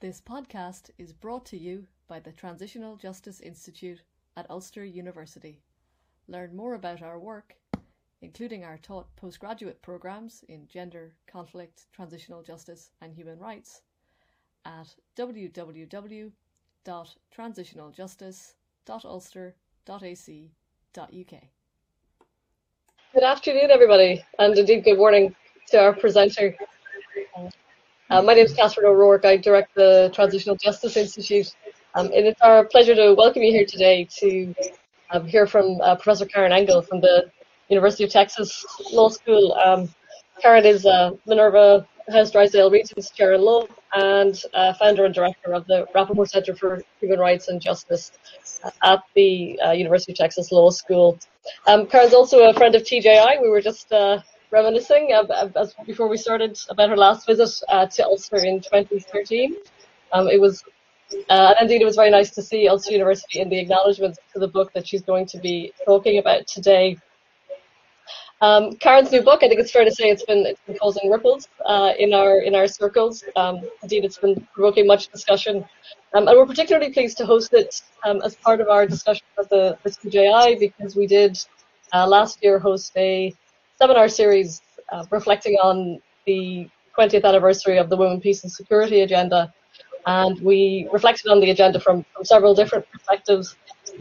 This podcast is brought to you by the Transitional Justice Institute at Ulster University. Learn more about our work, including our taught postgraduate programs in gender, conflict, transitional justice, and human rights, at www.transitionaljustice.ulster.ac.uk. Good afternoon, everybody, and indeed good morning to our presenter. Uh, my name is Catherine O'Rourke. I direct the Transitional Justice Institute, um, and it's our pleasure to welcome you here today to um, hear from uh, Professor Karen Engle from the University of Texas Law School. Um, Karen is uh, Minerva House Drysdale Regents Chair in Law and uh, founder and director of the Rapoport Center for Human Rights and Justice at the uh, University of Texas Law School. Um, Karen's also a friend of TJI. We were just reminiscing as before we started about her last visit uh, to Ulster in 2013. Um, it was, uh, and indeed, it was very nice to see Ulster University in the acknowledgements to the book that she's going to be talking about today. Um, Karen's new book, I think it's fair to say it's been it's been causing ripples uh, in our in our circles. Um, indeed, it's been provoking much discussion, um, and we're particularly pleased to host it um, as part of our discussion with the TJI because we did uh, last year host a seminar series uh, reflecting on the 20th anniversary of the Women, Peace and Security Agenda. And we reflected on the agenda from, from several different perspectives.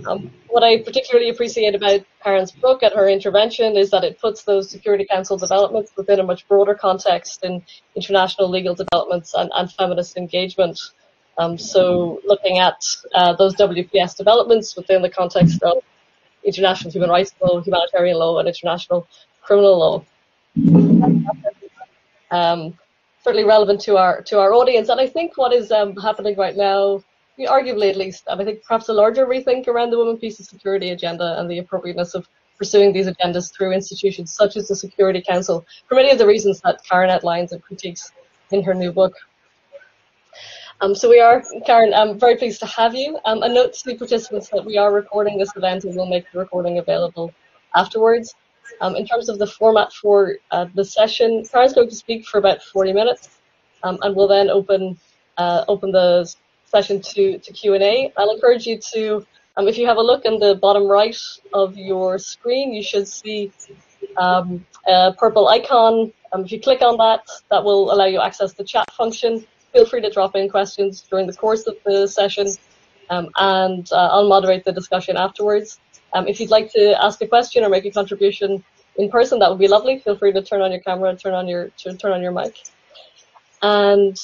Um, what I particularly appreciate about Karen's book and her intervention is that it puts those Security Council developments within a much broader context in international legal developments and, and feminist engagement. Um, so looking at uh, those WPS developments within the context of international human rights law, humanitarian law, and international criminal law. Um, certainly relevant to our to our audience, and I think what is um, happening right now, arguably at least, I think perhaps a larger rethink around the Women, Peace and Security agenda and the appropriateness of pursuing these agendas through institutions such as the Security Council, for many of the reasons that Karen outlines and critiques in her new book. Um, so we are, Karen, I'm very pleased to have you. Um, a note to the participants that we are recording this event and we'll make the recording available afterwards. Um, in terms of the format for uh, the session, Karen's going to speak for about 40 minutes, um, and we'll then open uh, open the session to, to Q&A. I'll encourage you to, um, if you have a look in the bottom right of your screen, you should see um, a purple icon. Um, if you click on that, that will allow you access the chat function. Feel free to drop in questions during the course of the session, um, and uh, I'll moderate the discussion afterwards. Um, if you'd like to ask a question or make a contribution in person, that would be lovely. Feel free to turn on your camera, turn on your turn on your mic. And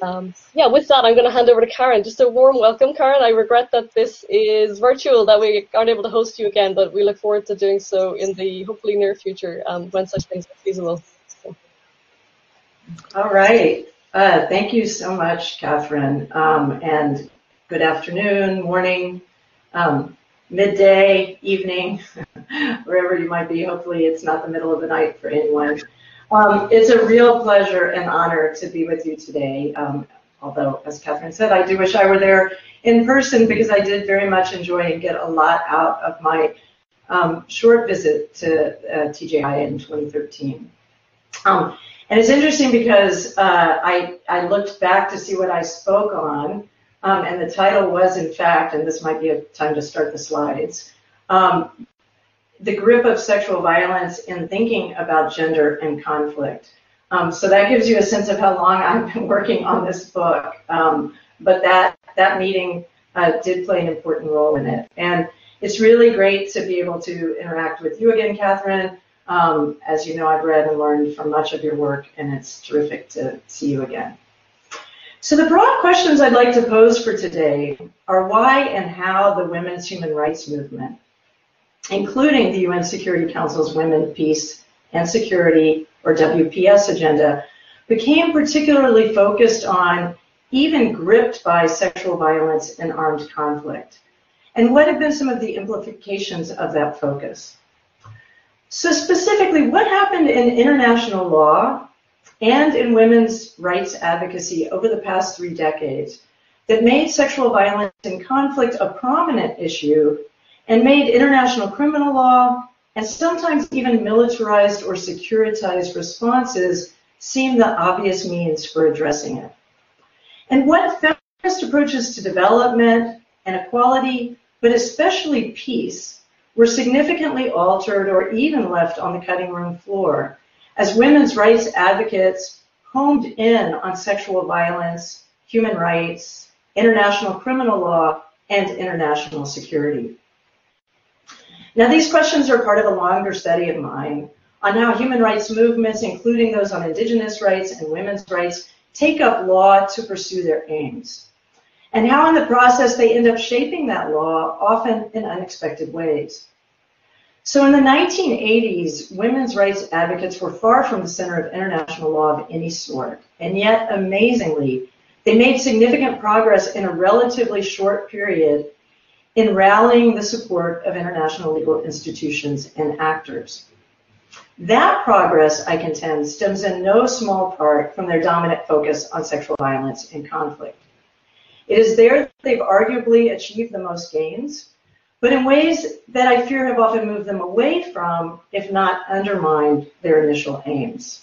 um, yeah, with that, I'm going to hand over to Karen. Just a warm welcome, Karen. I regret that this is virtual, that we aren't able to host you again, but we look forward to doing so in the hopefully near future um, when such things are feasible. All right. Uh, thank you so much, Catherine. Um, and good afternoon, morning. Um, midday, evening, wherever you might be. Hopefully it's not the middle of the night for anyone. Um, it's a real pleasure and honor to be with you today. Um, although, as Catherine said, I do wish I were there in person because I did very much enjoy and get a lot out of my um, short visit to uh, TJI in 2013. Um, and it's interesting because uh, I, I looked back to see what I spoke on um, and the title was, in fact, and this might be a time to start the slides, um, The Grip of Sexual Violence in Thinking About Gender and Conflict. Um, so that gives you a sense of how long I've been working on this book. Um, but that, that meeting uh, did play an important role in it. And it's really great to be able to interact with you again, Catherine. Um, as you know, I've read and learned from much of your work, and it's terrific to see you again. So the broad questions I'd like to pose for today are why and how the women's human rights movement, including the UN Security Council's Women, Peace, and Security, or WPS agenda, became particularly focused on, even gripped by sexual violence and armed conflict. And what have been some of the implications of that focus? So specifically, what happened in international law and in women's rights advocacy over the past three decades that made sexual violence and conflict a prominent issue and made international criminal law and sometimes even militarized or securitized responses seem the obvious means for addressing it. and what feminist approaches to development and equality, but especially peace, were significantly altered or even left on the cutting room floor as women's rights advocates homed in on sexual violence, human rights, international criminal law, and international security. Now, these questions are part of a longer study of mine on how human rights movements, including those on indigenous rights and women's rights, take up law to pursue their aims, and how in the process they end up shaping that law, often in unexpected ways. So in the 1980s, women's rights advocates were far from the center of international law of any sort, and yet, amazingly, they made significant progress in a relatively short period in rallying the support of international legal institutions and actors. That progress, I contend, stems in no small part from their dominant focus on sexual violence and conflict. It is there that they've arguably achieved the most gains, but in ways that I fear have often moved them away from, if not undermined, their initial aims.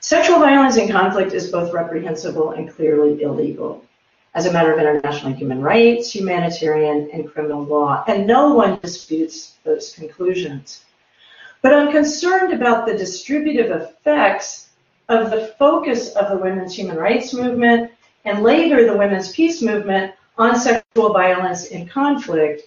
Sexual violence in conflict is both reprehensible and clearly illegal as a matter of international human rights, humanitarian, and criminal law, and no one disputes those conclusions. But I'm concerned about the distributive effects of the focus of the women's human rights movement and later the women's peace movement on sexual violence and conflict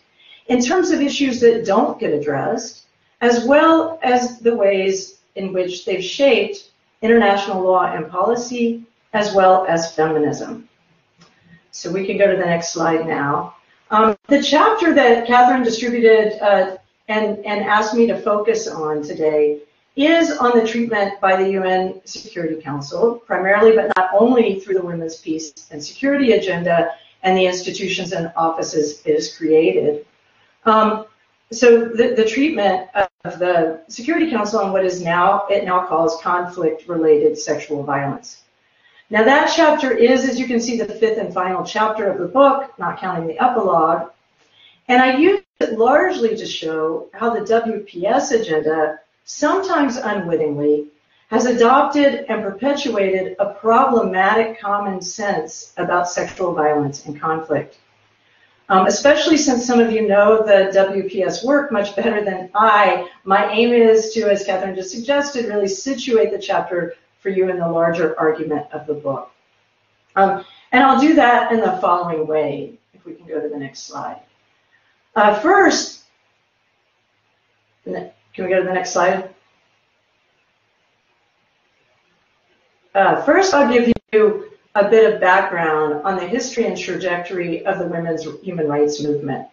in terms of issues that don't get addressed, as well as the ways in which they've shaped international law and policy, as well as feminism. So we can go to the next slide now. Um, the chapter that Catherine distributed uh, and, and asked me to focus on today is on the treatment by the UN Security Council, primarily but not only through the Women's Peace and Security Agenda and the institutions and offices has created. Um, so the, the treatment of the Security Council on what is now, it now calls conflict-related sexual violence. Now that chapter is, as you can see, the fifth and final chapter of the book, not counting the epilogue. And I use it largely to show how the WPS agenda, sometimes unwittingly, has adopted and perpetuated a problematic common sense about sexual violence and conflict. Um, especially since some of you know the WPS work much better than I, my aim is to, as Catherine just suggested, really situate the chapter for you in the larger argument of the book. Um, and I'll do that in the following way, if we can go to the next slide. Uh, first, can we go to the next slide? Uh, first, I'll give you a bit of background on the history and trajectory of the women's human rights movement.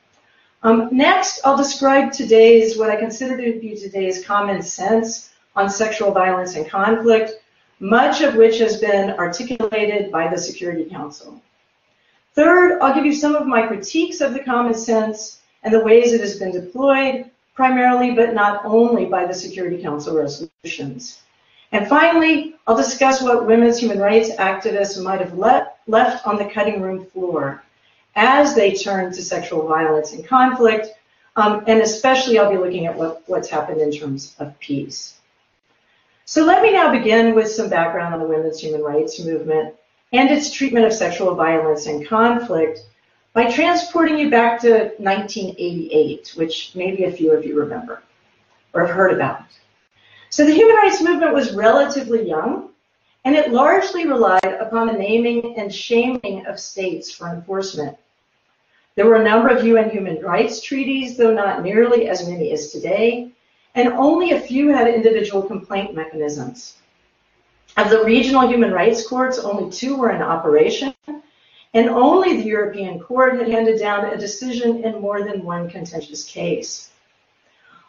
Um, next, I'll describe today's, what I consider to be today's common sense on sexual violence and conflict, much of which has been articulated by the Security Council. Third, I'll give you some of my critiques of the common sense and the ways it has been deployed, primarily but not only by the Security Council resolutions. And finally, I'll discuss what women's human rights activists might have let, left on the cutting room floor as they turn to sexual violence and conflict, um, and especially I'll be looking at what, what's happened in terms of peace. So let me now begin with some background on the women's human rights movement and its treatment of sexual violence and conflict by transporting you back to 1988, which maybe a few of you remember or have heard about. So the human rights movement was relatively young, and it largely relied upon the naming and shaming of states for enforcement. There were a number of UN human rights treaties, though not nearly as many as today, and only a few had individual complaint mechanisms. Of the regional human rights courts, only two were in operation, and only the European Court had handed down a decision in more than one contentious case.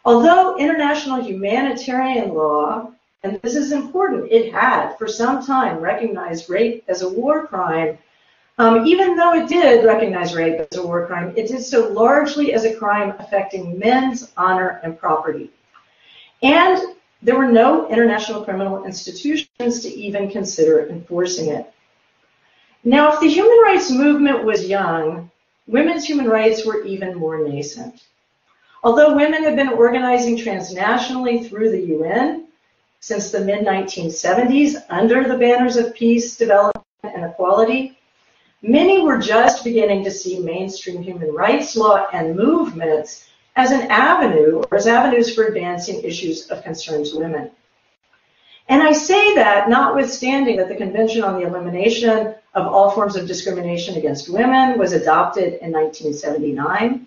Although international humanitarian law, and this is important, it had for some time recognized rape as a war crime, um, even though it did recognize rape as a war crime, it did so largely as a crime affecting men's honor and property. And there were no international criminal institutions to even consider enforcing it. Now, if the human rights movement was young, women's human rights were even more nascent. Although women have been organizing transnationally through the UN since the mid 1970s under the banners of peace, development, and equality, many were just beginning to see mainstream human rights law and movements as an avenue or as avenues for advancing issues of concern to women. And I say that notwithstanding that the Convention on the Elimination of All Forms of Discrimination Against Women was adopted in 1979.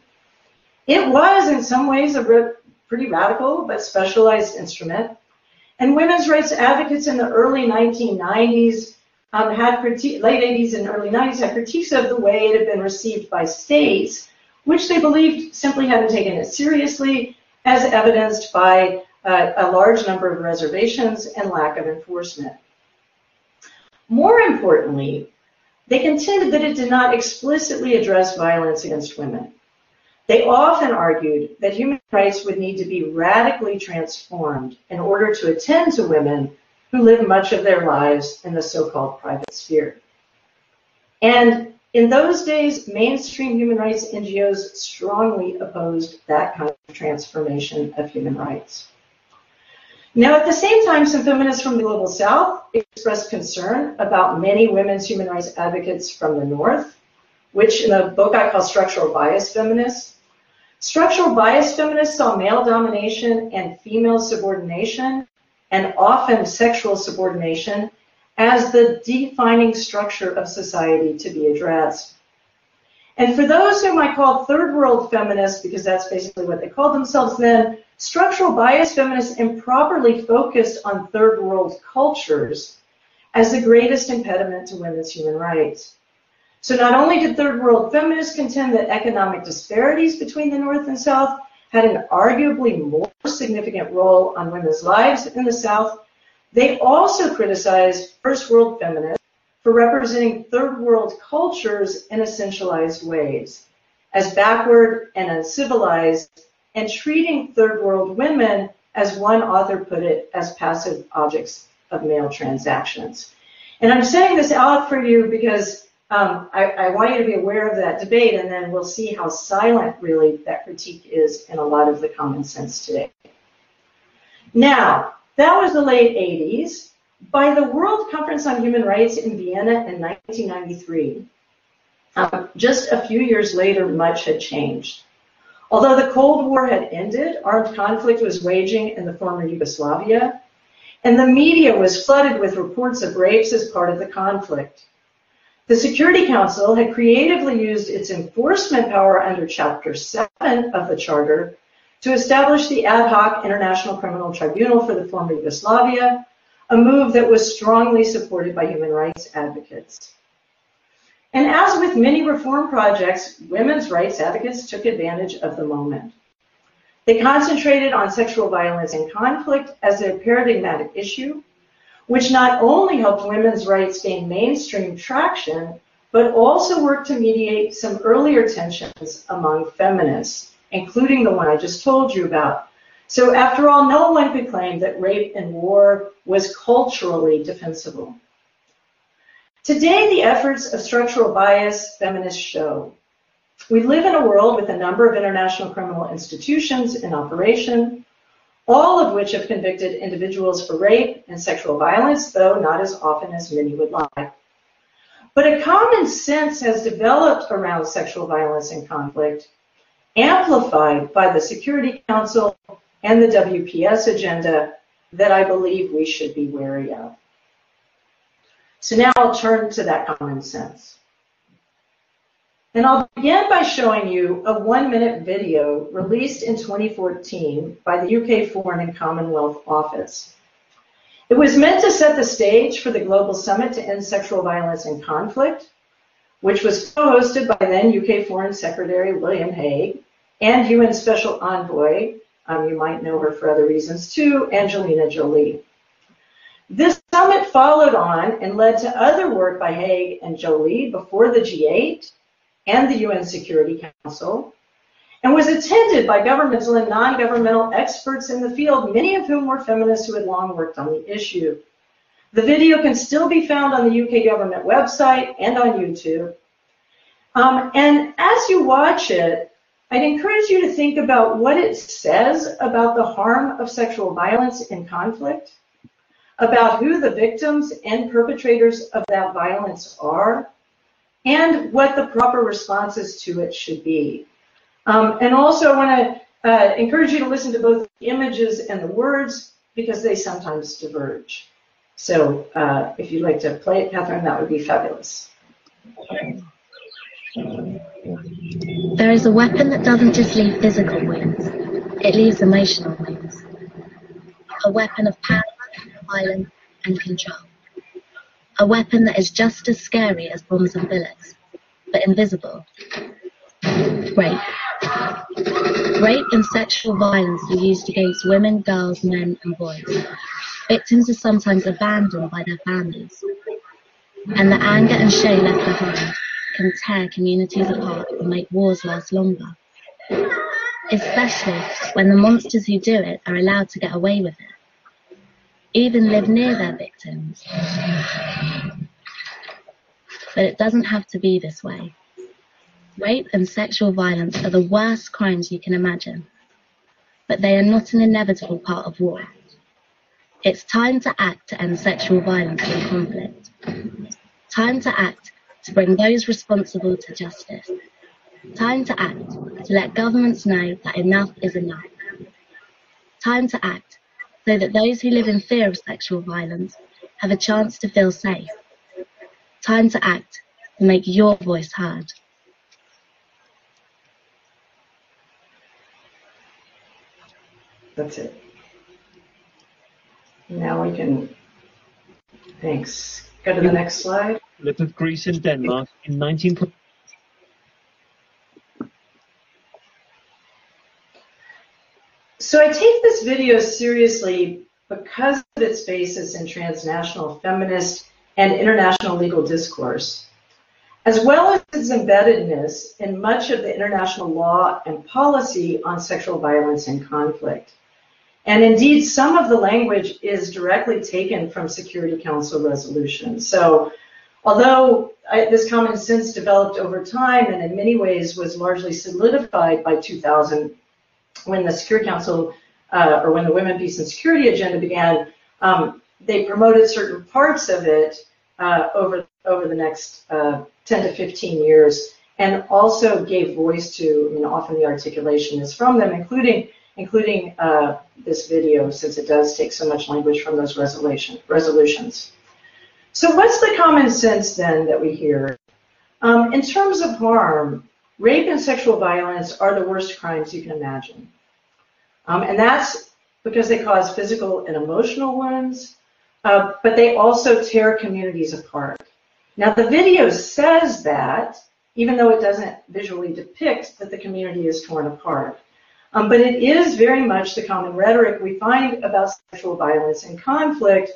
It was in some ways a pretty radical but specialized instrument. And women's rights advocates in the early 1990s um, had criti- late 80s and early 90s had critiques of the way it had been received by states, which they believed simply hadn't taken it seriously, as evidenced by uh, a large number of reservations and lack of enforcement. More importantly, they contended that it did not explicitly address violence against women. They often argued that human rights would need to be radically transformed in order to attend to women who live much of their lives in the so-called private sphere. And in those days, mainstream human rights NGOs strongly opposed that kind of transformation of human rights. Now, at the same time, some feminists from the Global South expressed concern about many women's human rights advocates from the North, which in a book I call Structural Bias Feminists. Structural bias feminists saw male domination and female subordination, and often sexual subordination, as the defining structure of society to be addressed. And for those whom I call third world feminists, because that's basically what they called themselves then, Structural bias feminists improperly focused on third world cultures as the greatest impediment to women's human rights. So not only did third world feminists contend that economic disparities between the North and South had an arguably more significant role on women's lives in the South, they also criticized first world feminists for representing third world cultures in essentialized ways, as backward and uncivilized and treating third world women, as one author put it, as passive objects of male transactions. And I'm saying this out for you because um, I, I, want you to be aware of that debate, and then we'll see how silent really that critique is in a lot of the common sense today. Now, that was the late 80s. By the World Conference on Human Rights in Vienna in 1993, um, just a few years later, much had changed. Although the Cold War had ended, armed conflict was waging in the former Yugoslavia, and the media was flooded with reports of rapes as part of the conflict. The Security Council had creatively used its enforcement power under Chapter 7 of the Charter to establish the ad hoc International Criminal Tribunal for the former Yugoslavia, a move that was strongly supported by human rights advocates. And as with many reform projects, women's rights advocates took advantage of the moment. They concentrated on sexual violence and conflict as their paradigmatic issue, which not only helped women's rights gain mainstream traction, but also worked to mediate some earlier tensions among feminists, including the one I just told you about. So after all, no one could claim that rape and war was culturally defensible. Today, the efforts of structural bias feminists show. We live in a world with a number of international criminal institutions in operation, all of which have convicted individuals for rape and sexual violence, though not as often as many would like. But a common sense has developed around sexual violence and conflict, amplified by the Security Council and the WPS agenda that I believe we should be wary of. So now I'll turn to that common sense. And I'll begin by showing you a one minute video released in 2014 by the UK Foreign and Commonwealth Office. It was meant to set the stage for the Global Summit to End Sexual Violence and Conflict, which was co-hosted by then UK Foreign Secretary William Hague and UN Special Envoy, um, you might know her for other reasons too, Angelina Jolie. This summit followed on and led to other work by Hague and Jolie before the G8 and the UN Security Council, and was attended by governmental and non-governmental experts in the field, many of whom were feminists who had long worked on the issue. The video can still be found on the UK government website and on YouTube. Um, and as you watch it, I'd encourage you to think about what it says about the harm of sexual violence in conflict about who the victims and perpetrators of that violence are and what the proper responses to it should be. Um, and also I want to uh, encourage you to listen to both the images and the words because they sometimes diverge. So uh, if you'd like to play it, Catherine, that would be fabulous. There is a weapon that doesn't just leave physical wounds, it leaves emotional wounds. A weapon of power, violence, and control. A weapon that is just as scary as bombs and bullets, but invisible. Rape. Rape and sexual violence are used against women, girls, men, and boys. Victims are sometimes abandoned by their families. And the anger and shame left behind can tear communities apart and make wars last longer. Especially when the monsters who do it are allowed to get away with it. Even live near their victims. But it doesn't have to be this way. Rape and sexual violence are the worst crimes you can imagine. But they are not an inevitable part of war. It's time to act to end sexual violence and conflict. Time to act to bring those responsible to justice. Time to act to let governments know that enough is enough. Time to act so that those who live in fear of sexual violence have a chance to feel safe. Time to act to make your voice heard. That's it. Now we can, thanks. Go to the next slide. Lip of Greece and Denmark in 19... So I take this video seriously because of its basis in transnational feminist and international legal discourse, as well as its embeddedness in much of the international law and policy on sexual violence and conflict. And indeed, some of the language is directly taken from Security Council resolutions. So although I, this common sense developed over time and in many ways was largely solidified by 2000 when the Security Council uh, or when the Women, Peace and Security agenda began, um, they promoted certain parts of it uh, over, over the next uh, 10 to 15 years and also gave voice to, I mean, often the articulation is from them, including including uh, this video, since it does take so much language from those resolution, resolutions. So what's the common sense then that we hear? Um, in terms of harm, rape and sexual violence are the worst crimes you can imagine. Um, and that's because they cause physical and emotional wounds, uh, but they also tear communities apart. Now the video says that, even though it doesn't visually depict that the community is torn apart. Um, but it is very much the common rhetoric we find about sexual violence and conflict,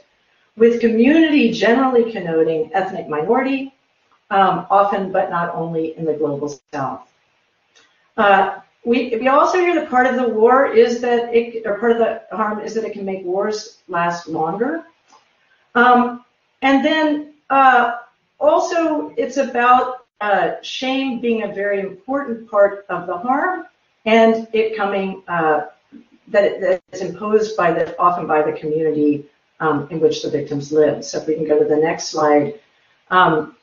with community generally connoting ethnic minority, um, often but not only in the global south. Uh, we, we also hear that part of the war is that it, or part of the harm is that it can make wars last longer. Um, and then uh, also it's about uh, shame being a very important part of the harm and it coming uh, that, it, it's imposed by the often by the community um, in which the victims live. So if we can go to the next slide, um,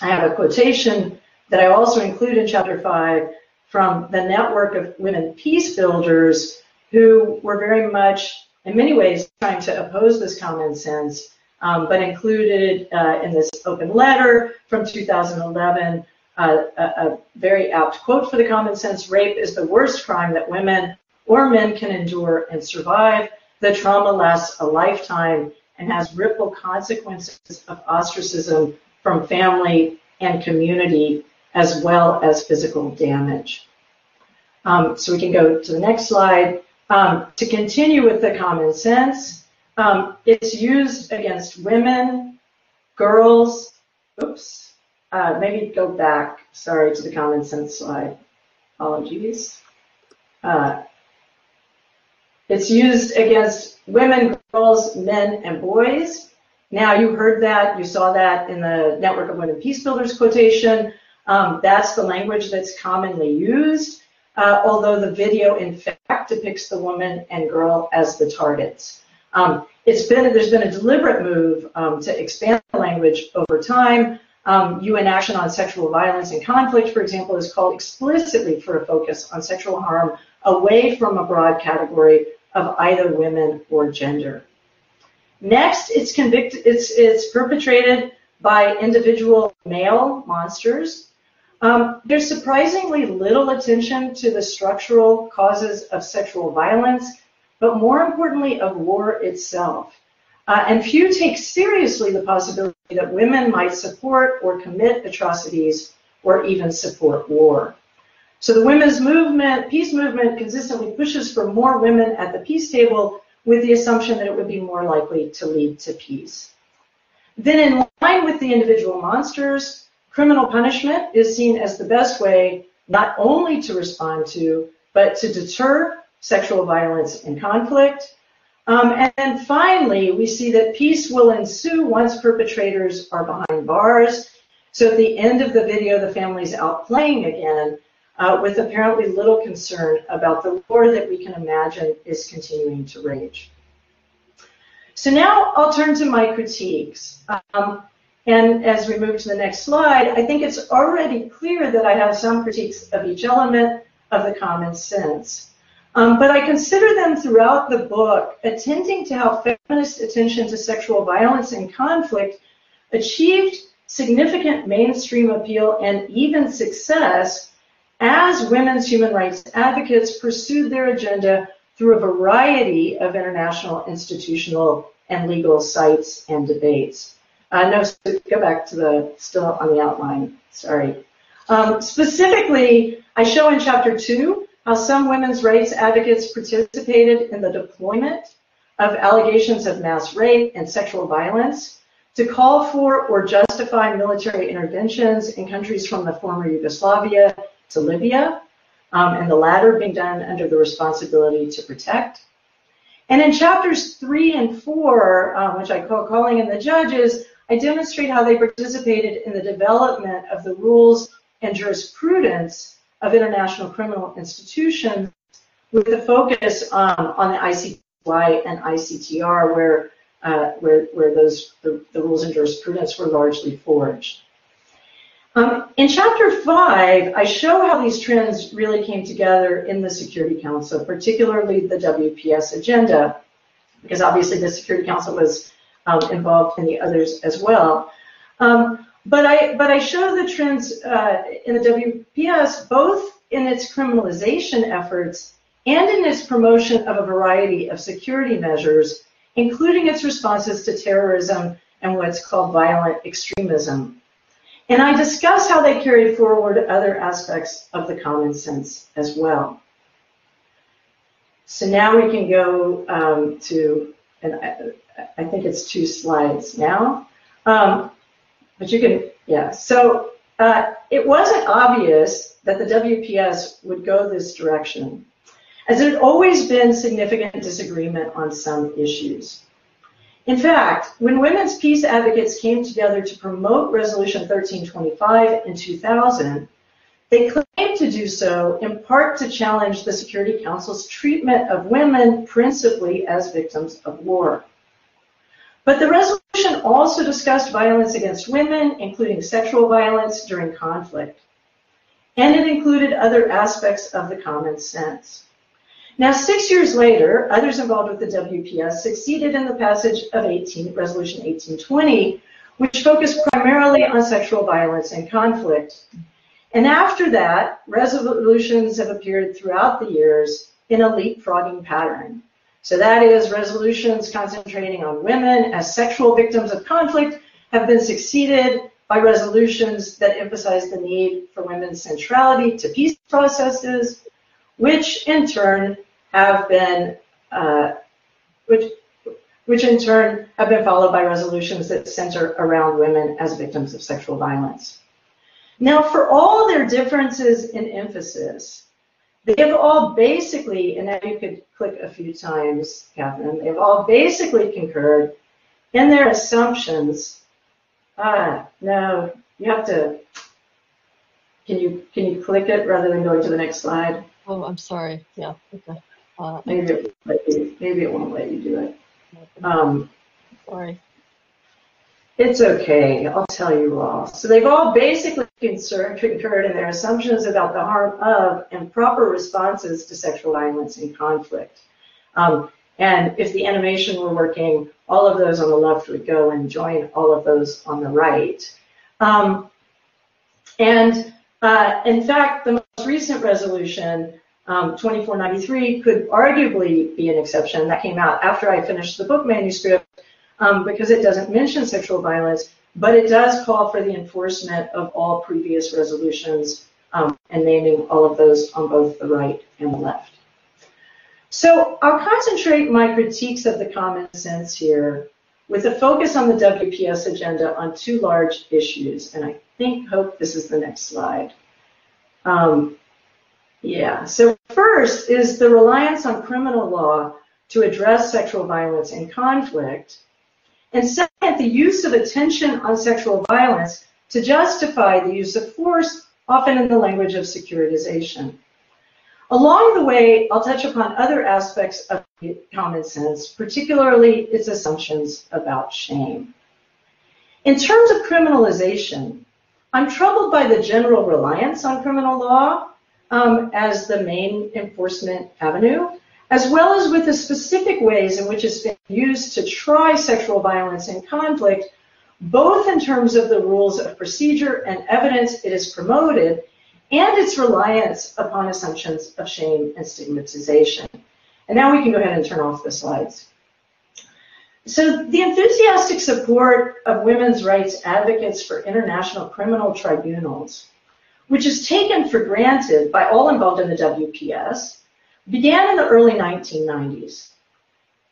I have a quotation that I also include in chapter five from the network of women peace builders who were very much, in many ways, trying to oppose this common sense, um, but included uh, in this open letter from 2011 uh, a, a very apt quote for the common sense, rape is the worst crime that women or men can endure and survive. The trauma lasts a lifetime and has ripple consequences of ostracism from family and community as well as physical damage. Um, so we can go to the next slide. Um, to continue with the common sense, um, it's used against women, girls, oops, uh, maybe go back, sorry, to the common sense slide. Apologies. Uh, it's used against women, girls, men, and boys. Now you heard that, you saw that in the Network of Women Peace Builders quotation. Um, that's the language that's commonly used, uh, although the video in fact depicts the woman and girl as the targets. Um, it's been there's been a deliberate move um, to expand the language over time. Um, UN Action on Sexual Violence and Conflict, for example, is called explicitly for a focus on sexual harm away from a broad category of either women or gender. Next, it's convicted, it's, it's perpetrated by individual male monsters. Um, there's surprisingly little attention to the structural causes of sexual violence, but more importantly, of war itself. Uh, and few take seriously the possibility that women might support or commit atrocities or even support war. So the women's movement, peace movement, consistently pushes for more women at the peace table with the assumption that it would be more likely to lead to peace. Then in line with the individual monsters, criminal punishment is seen as the best way not only to respond to, but to deter sexual violence and conflict, um, and then finally, we see that peace will ensue once perpetrators are behind bars. So at the end of the video, the family's out playing again uh, with apparently little concern about the war that we can imagine is continuing to rage. So now I'll turn to my critiques. Um, and as we move to the next slide, I think it's already clear that I have some critiques of each element of the common sense. Um, but I consider them throughout the book attending to how feminist attention to sexual violence and conflict achieved significant mainstream appeal and even success as women's human rights advocates pursued their agenda through a variety of international, institutional, and legal sites and debates. Uh, no, go back to the, still on the outline, sorry. Um, specifically, I show in chapter two how some women's rights advocates participated in the deployment of allegations of mass rape and sexual violence to call for or justify military interventions in countries from the former Yugoslavia to Libya, um, and the latter being done under the responsibility to protect. And in chapters three and four, um, which I call calling in the judges, I demonstrate how they participated in the development of the rules and jurisprudence of international criminal institutions with a focus um, on the ICTY and ICTR, where uh, where, where those the, the, rules and jurisprudence were largely forged. Um, in chapter five, I show how these trends really came together in the Security Council, particularly the WPS agenda, because obviously the Security Council was um, involved in the others as well. Um, but I, but I show the trends uh, in the WPS both in its criminalization efforts and in its promotion of a variety of security measures, including its responses to terrorism and what's called violent extremism. And I discuss how they carry forward other aspects of the common sense as well. So now we can go um, to, and I, I, think it's two slides now. Um, but you can, yeah. So uh, it wasn't obvious that the WPS would go this direction, as there had always been significant disagreement on some issues. In fact, when women's peace advocates came together to promote Resolution 1325 in 2000, they claimed to do so in part to challenge the Security Council's treatment of women principally as victims of war. But the resolution also discussed violence against women, including sexual violence during conflict. And it included other aspects of the common sense. Now, six years later, others involved with the WPS succeeded in the passage of 18, Resolution 1820, which focused primarily on sexual violence and conflict. And after that, resolutions have appeared throughout the years in a leapfrogging pattern. So that is resolutions concentrating on women as sexual victims of conflict have been succeeded by resolutions that emphasize the need for women's centrality to peace processes, which in turn have been uh, which which in turn have been followed by resolutions that center around women as victims of sexual violence. Now, for all their differences in emphasis, They've all basically, and now you could click a few times, Catherine, they've all basically concurred in their assumptions. Ah, no, you have to, can you, can you click it rather than going to the next slide? Oh, I'm sorry. Yeah, okay. Uh, maybe, it, maybe it won't let you do it. Um, Sorry. it's okay. I'll tell you all. So they've all basically concerned, concurred in their assumptions about the harm of and proper responses to sexual violence and conflict. Um, and if the animation were working, all of those on the left would go and join all of those on the right. Um, and uh, in fact, the most recent resolution, um, 2493, could arguably be an exception. That came out after I finished the book manuscript um, because it doesn't mention sexual violence, but it does call for the enforcement of all previous resolutions um, and naming all of those on both the right and the left. So I'll concentrate my critiques of the common sense here with a focus on the WPS agenda on two large issues, and I think, hope this is the next slide. Um, yeah, so first is the reliance on criminal law to address sexual violence and conflict. And second, the use of attention on sexual violence to justify the use of force, often in the language of securitization. Along the way, I'll touch upon other aspects of common sense, particularly its assumptions about shame. In terms of criminalization, I'm troubled by the general reliance on criminal law um, as the main enforcement avenue, as well as with the specific ways in which it's been used to try sexual violence and conflict, both in terms of the rules of procedure and evidence it is promoted, and its reliance upon assumptions of shame and stigmatization. And now we can go ahead and turn off the slides. So the enthusiastic support of women's rights advocates for international criminal tribunals, which is taken for granted by all involved in the WPS, began in the early 1990s.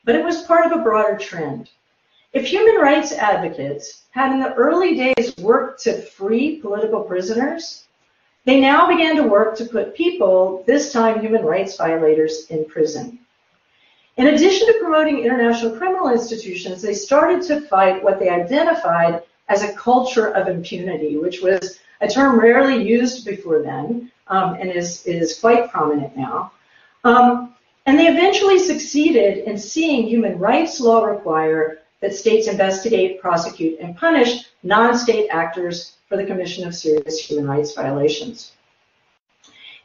But it was part of a broader trend. If human rights advocates had in the early days worked to free political prisoners, they now began to work to put people, this time human rights violators, in prison. In addition to promoting international criminal institutions, they started to fight what they identified as a culture of impunity, which was a term rarely used before then um, and is, is quite prominent now. Um, and they eventually succeeded in seeing human rights law require that states investigate, prosecute, and punish non-state actors for the commission of serious human rights violations.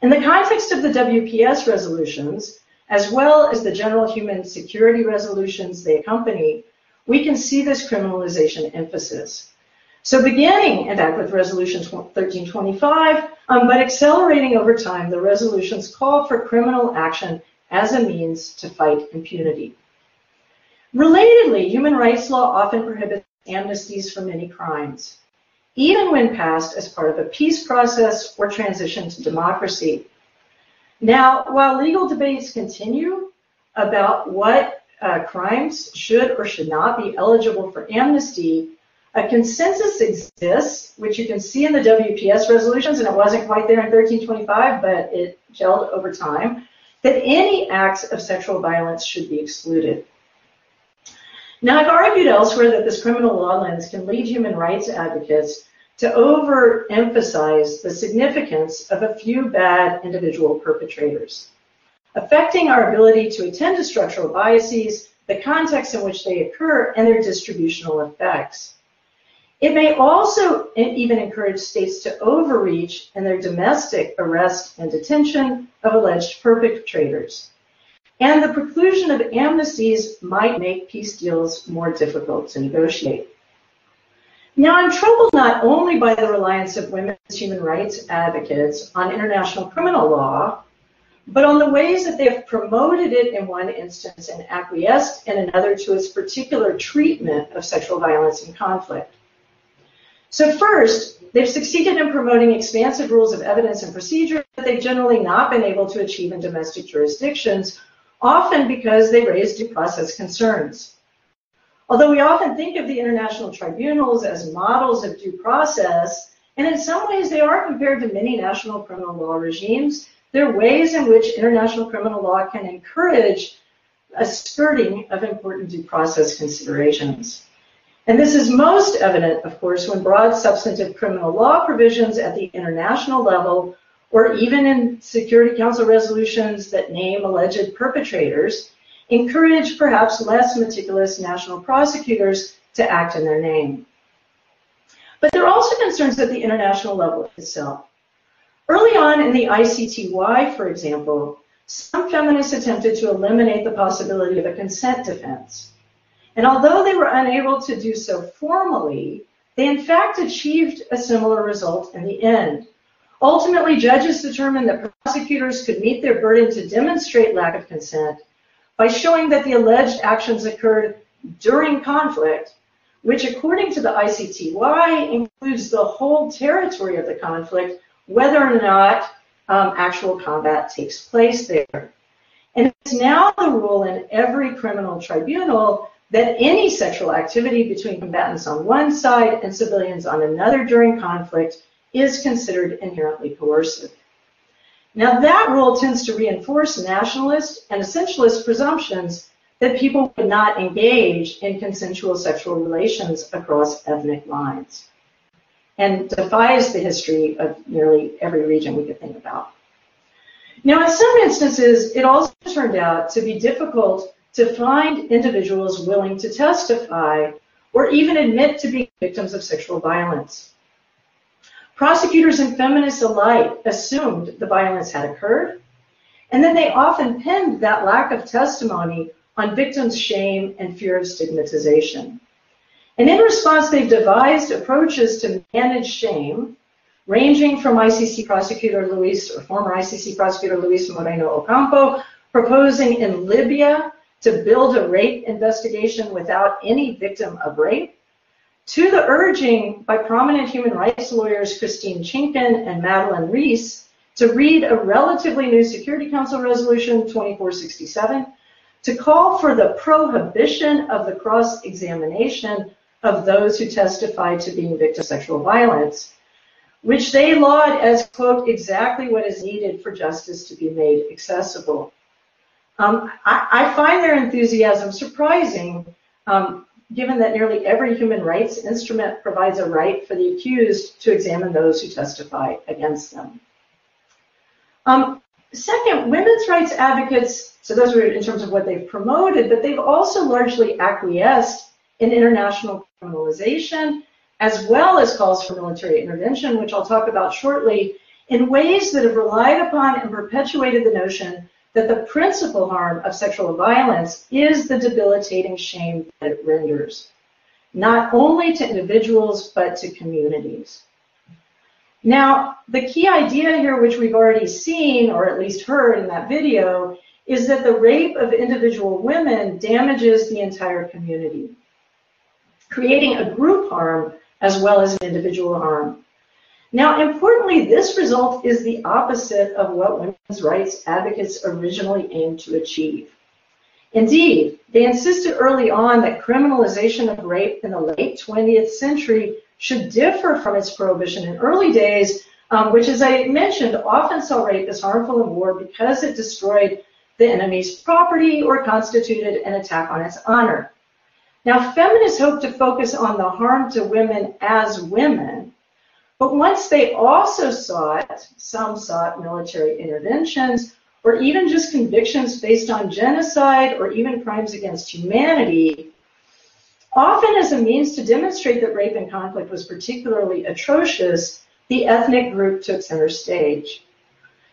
In the context of the WPS resolutions, as well as the general human security resolutions they accompany, we can see this criminalization emphasis. So beginning, in fact, with Resolution 1325, um, but accelerating over time, the resolutions call for criminal action as a means to fight impunity. Relatedly, human rights law often prohibits amnesties for many crimes, even when passed as part of a peace process or transition to democracy. Now, while legal debates continue about what uh, crimes should or should not be eligible for amnesty, a consensus exists, which you can see in the WPS resolutions, and it wasn't quite there in 1325, but it gelled over time, that any acts of sexual violence should be excluded. Now, I've argued elsewhere that this criminal law lens can lead human rights advocates to overemphasize the significance of a few bad individual perpetrators, affecting our ability to attend to structural biases, the context in which they occur, and their distributional effects. It may also even encourage states to overreach in their domestic arrest and detention of alleged perpetrators. And the preclusion of amnesties might make peace deals more difficult to negotiate. Now, I'm troubled not only by the reliance of women's human rights advocates on international criminal law, but on the ways that they have promoted it in one instance and acquiesced in another to its particular treatment of sexual violence and conflict. So first, they've succeeded in promoting expansive rules of evidence and procedure that they've generally not been able to achieve in domestic jurisdictions, often because they raise due process concerns. Although we often think of the international tribunals as models of due process, and in some ways they are compared to many national criminal law regimes, there are ways in which international criminal law can encourage a skirting of important due process considerations. And this is most evident, of course, when broad substantive criminal law provisions at the international level, or even in Security Council resolutions that name alleged perpetrators, encourage perhaps less meticulous national prosecutors to act in their name. But there are also concerns at the international level itself. Early on in the ICTY, for example, some feminists attempted to eliminate the possibility of a consent defense. And although they were unable to do so formally, they in fact achieved a similar result in the end. Ultimately, judges determined that prosecutors could meet their burden to demonstrate lack of consent by showing that the alleged actions occurred during conflict, which according to the ICTY includes the whole territory of the conflict, whether or not um, actual combat takes place there. And it's now the rule in every criminal tribunal that any sexual activity between combatants on one side and civilians on another during conflict is considered inherently coercive. Now that rule tends to reinforce nationalist and essentialist presumptions that people would not engage in consensual sexual relations across ethnic lines and defies the history of nearly every region we could think about. Now, in some instances, it also turned out to be difficult to find individuals willing to testify or even admit to being victims of sexual violence. Prosecutors and feminists alike assumed the violence had occurred, and then they often pinned that lack of testimony on victims' shame and fear of stigmatization. And in response, they've devised approaches to manage shame, ranging from ICC prosecutor Luis, or former ICC prosecutor Luis Moreno Ocampo, proposing in Libya to build a rape investigation without any victim of rape, to the urging by prominent human rights lawyers Christine Chinkin and Madeleine Rees to read a relatively new Security Council resolution 2467 to call for the prohibition of the cross-examination of those who testify to being victims of sexual violence, which they laud as, quote, exactly what is needed for justice to be made accessible. Um, I, I, find their enthusiasm surprising, um, given that nearly every human rights instrument provides a right for the accused to examine those who testify against them. Um, second, women's rights advocates, so those are in terms of what they've promoted, but they've also largely acquiesced in international criminalization, as well as calls for military intervention, which I'll talk about shortly, in ways that have relied upon and perpetuated the notion that the principal harm of sexual violence is the debilitating shame that it renders, not only to individuals, but to communities. Now, the key idea here, which we've already seen, or at least heard in that video, is that the rape of individual women damages the entire community creating a group harm as well as an individual harm. Now, importantly, this result is the opposite of what women's rights advocates originally aimed to achieve. Indeed, they insisted early on that criminalization of rape in the late 20th century should differ from its prohibition in early days, um, which, as I mentioned, often saw rape as harmful in war because it destroyed the enemy's property or constituted an attack on its honor. Now, feminists hope to focus on the harm to women as women, but once they also sought, some sought military interventions, or even just convictions based on genocide or even crimes against humanity, often as a means to demonstrate that rape and conflict was particularly atrocious, the ethnic group took center stage.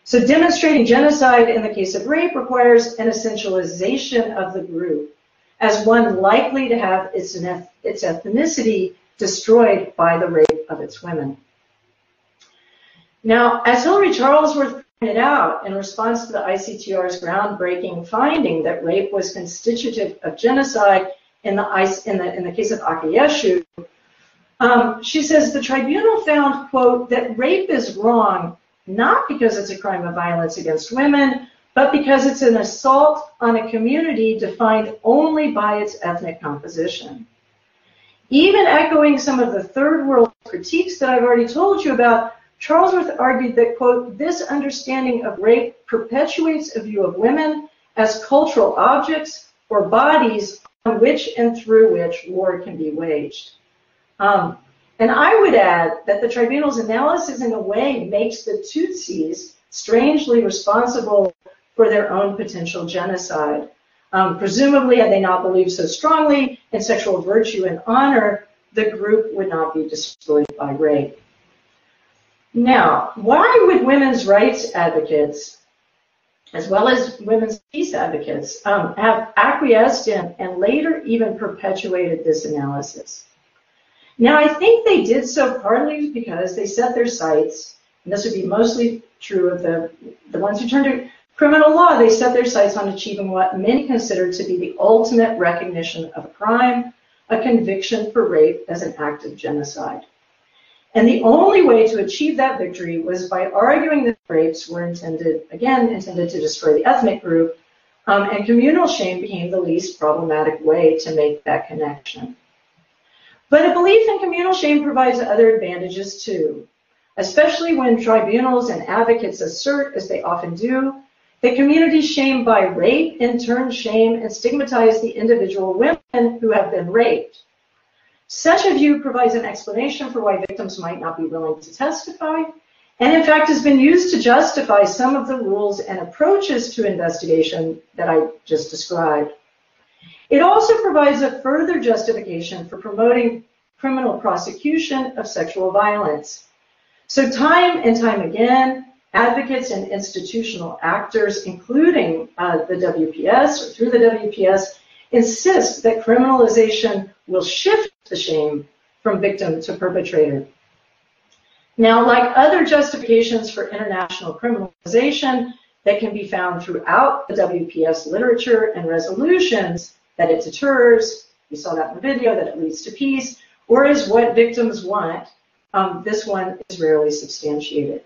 So demonstrating genocide in the case of rape requires an essentialization of the group as one likely to have its, its ethnicity destroyed by the rape of its women. Now, as Hilary Charlesworth pointed out in response to the ICTR's groundbreaking finding that rape was constitutive of genocide in the, in the, in the case of Akayesu, um, she says the tribunal found, quote, that rape is wrong not because it's a crime of violence against women, but because it's an assault on a community defined only by its ethnic composition. Even echoing some of the third world critiques that I've already told you about, Charlesworth argued that, quote, this understanding of rape perpetuates a view of women as cultural objects or bodies on which and through which war can be waged. Um, and I would add that the tribunal's analysis in a way makes the Tutsis strangely responsible for their own potential genocide. Um, presumably, had they not believed so strongly in sexual virtue and honor, the group would not be destroyed by rape. Now, why would women's rights advocates, as well as women's peace advocates, um, have acquiesced in and later even perpetuated this analysis? Now, I think they did so partly because they set their sights, and this would be mostly true of the, the ones who turned to criminal law, they set their sights on achieving what many consider to be the ultimate recognition of a crime, a conviction for rape as an act of genocide. And the only way to achieve that victory was by arguing that rapes were intended, again, intended to destroy the ethnic group, um, and communal shame became the least problematic way to make that connection. But a belief in communal shame provides other advantages too, especially when tribunals and advocates assert, as they often do, that communities shamed by rape in turn shame and stigmatize the individual women who have been raped. Such a view provides an explanation for why victims might not be willing to testify, and in fact has been used to justify some of the rules and approaches to investigation that I just described. It also provides a further justification for promoting criminal prosecution of sexual violence. So time and time again, advocates and institutional actors, including uh, the WPS or through the WPS, insist that criminalization will shift the shame from victim to perpetrator. Now, like other justifications for international criminalization that can be found throughout the WPS literature and resolutions, that it deters, we saw that in the video, that it leads to peace, or is what victims want, um, this one is rarely substantiated.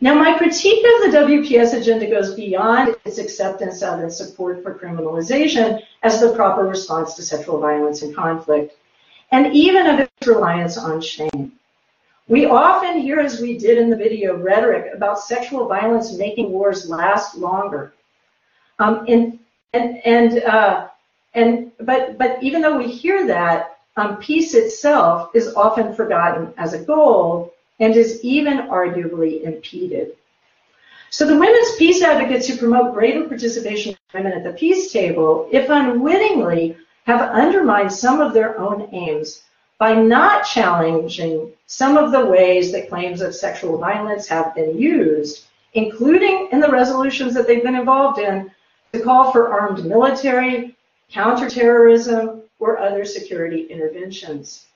Now, my critique of the WPS agenda goes beyond its acceptance of and support for criminalization as the proper response to sexual violence and conflict, and even of its reliance on shame. We often hear, as we did in the video, rhetoric about sexual violence making wars last longer. Um, and and and uh, and but but even though we hear that, um, peace itself is often forgotten as a goal and is even arguably impeded. So the women's peace advocates who promote greater participation of women at the peace table, if unwittingly, have undermined some of their own aims by not challenging some of the ways that claims of sexual violence have been used, including in the resolutions that they've been involved in, to call for armed military, counterterrorism, or other security interventions.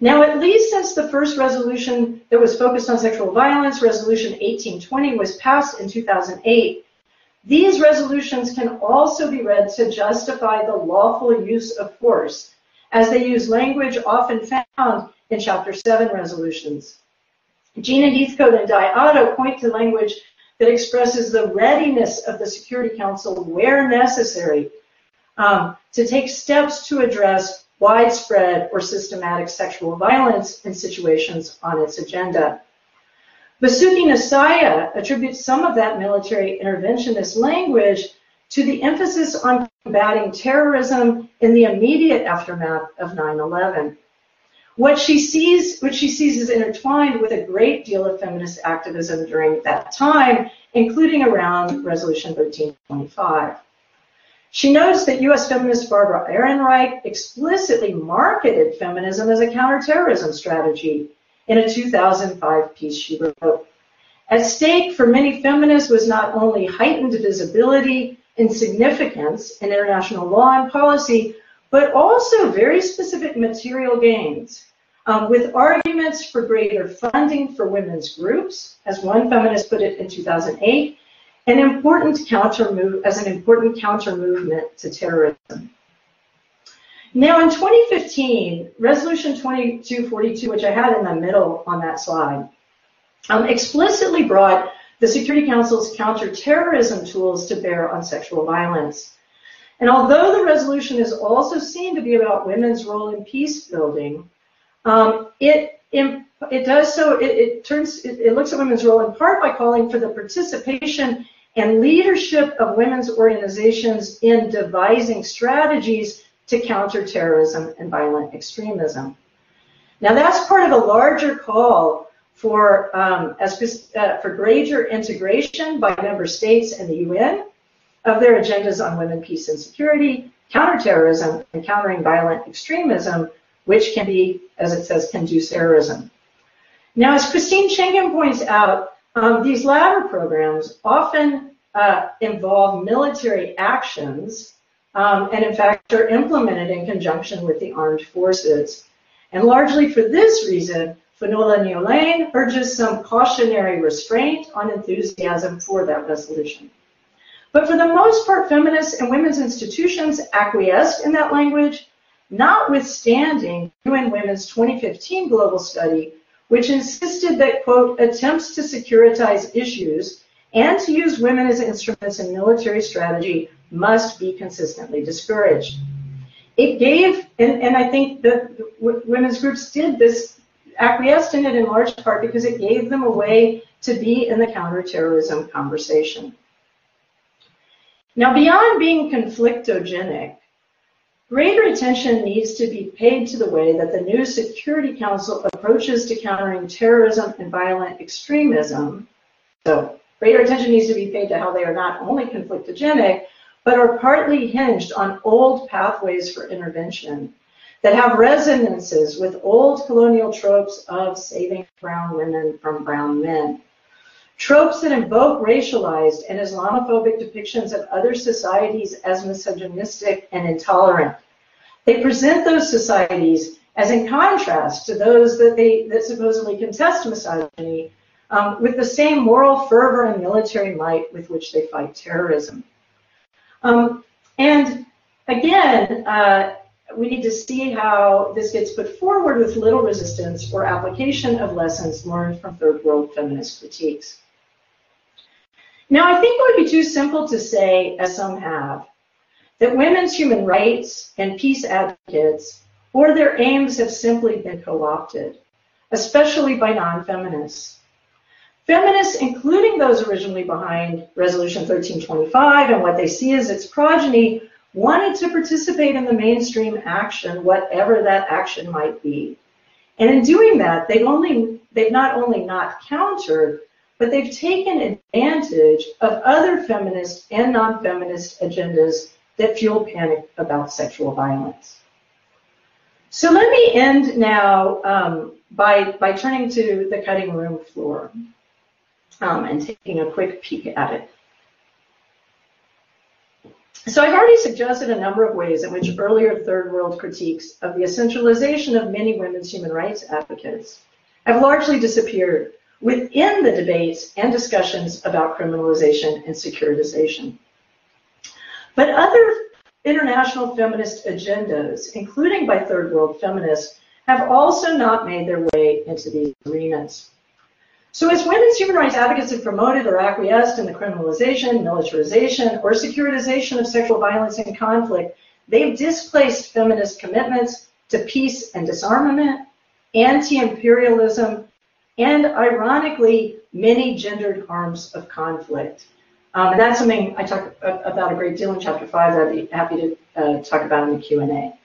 Now, at least since the first resolution that was focused on sexual violence, Resolution 1820, was passed in 2008, these resolutions can also be read to justify the lawful use of force, as they use language often found in Chapter 7 resolutions. Gina Heathcote and Di Otto point to language that expresses the readiness of the Security Council where necessary um, to take steps to address widespread or systematic sexual violence in situations on its agenda. Vasuki Nesiah attributes some of that military interventionist language to the emphasis on combating terrorism in the immediate aftermath of 9-11. What she sees, which she sees is intertwined with a great deal of feminist activism during that time, including around Resolution 1325. She notes that U.S. feminist Barbara Ehrenreich explicitly marketed feminism as a counterterrorism strategy in a 2005 piece she wrote. At stake for many feminists was not only heightened visibility and significance in international law and policy, but also very specific material gains, um, with arguments for greater funding for women's groups, as one feminist put it in 2008, an important counter move as an important counter movement to terrorism. Now in 2015, Resolution 2242, which I had in the middle on that slide, um, explicitly brought the Security Council's counterterrorism tools to bear on sexual violence. And although the resolution is also seen to be about women's role in peace building, um, it it does so. It, it turns it, it looks at women's role in part by calling for the participation and leadership of women's organizations in devising strategies to counter terrorism and violent extremism. Now that's part of a larger call for um, as, uh, for greater integration by member states and the UN of their agendas on women, peace, and security, counterterrorism, and countering violent extremism, which can be, as it says, can do terrorism. Now, as Christine Chinkin points out, um, these latter programs often uh, involve military actions um, and in fact are implemented in conjunction with the armed forces. And largely for this reason, Ní Aoláin urges some cautionary restraint on enthusiasm for that resolution. But for the most part, feminists and women's institutions acquiesced in that language, notwithstanding UN Women's 2015 global study, which insisted that, quote, attempts to securitize issues and to use women as instruments in military strategy must be consistently discouraged. It gave, and, and I think that women's groups did this, acquiesced in it in large part because it gave them a way to be in the counterterrorism conversation. Now, beyond being conflictogenic, greater attention needs to be paid to the way that the new Security Council approaches to countering terrorism and violent extremism. So, greater attention needs to be paid to how they are not only conflictogenic, but are partly hinged on old pathways for intervention that have resonances with old colonial tropes of saving brown women from brown men. Tropes that invoke racialized and Islamophobic depictions of other societies as misogynistic and intolerant. They present those societies as in contrast to those that they that supposedly contest misogyny um, with the same moral fervor and military might with which they fight terrorism. Um, and again, uh, we need to see how this gets put forward with little resistance or application of lessons learned from third world feminist critiques. Now, I think it would be too simple to say, as some have, that women's human rights and peace advocates or their aims have simply been co-opted, especially by non-feminists. Feminists, including those originally behind Resolution 1325 and what they see as its progeny, wanted to participate in the mainstream action, whatever that action might be. And in doing that, they've only they've not only not countered, but they've taken advantage of other feminist and non-feminist agendas that fuel panic about sexual violence. So let me end now um, by, by turning to the cutting room floor um, and taking a quick peek at it. So I've already suggested a number of ways in which earlier third world critiques of the essentialization of many women's human rights advocates have largely disappeared within the debates and discussions about criminalization and securitization. But other international feminist agendas, including by third world feminists, have also not made their way into these arenas. So as women's human rights advocates have promoted or acquiesced in the criminalization, militarization, or securitization of sexual violence and conflict, they've displaced feminist commitments to peace and disarmament, anti-imperialism, and ironically, many gendered harms of conflict. Um, and that's something I talk about a great deal in chapter five that I'd be happy to uh, talk about in the Q&A.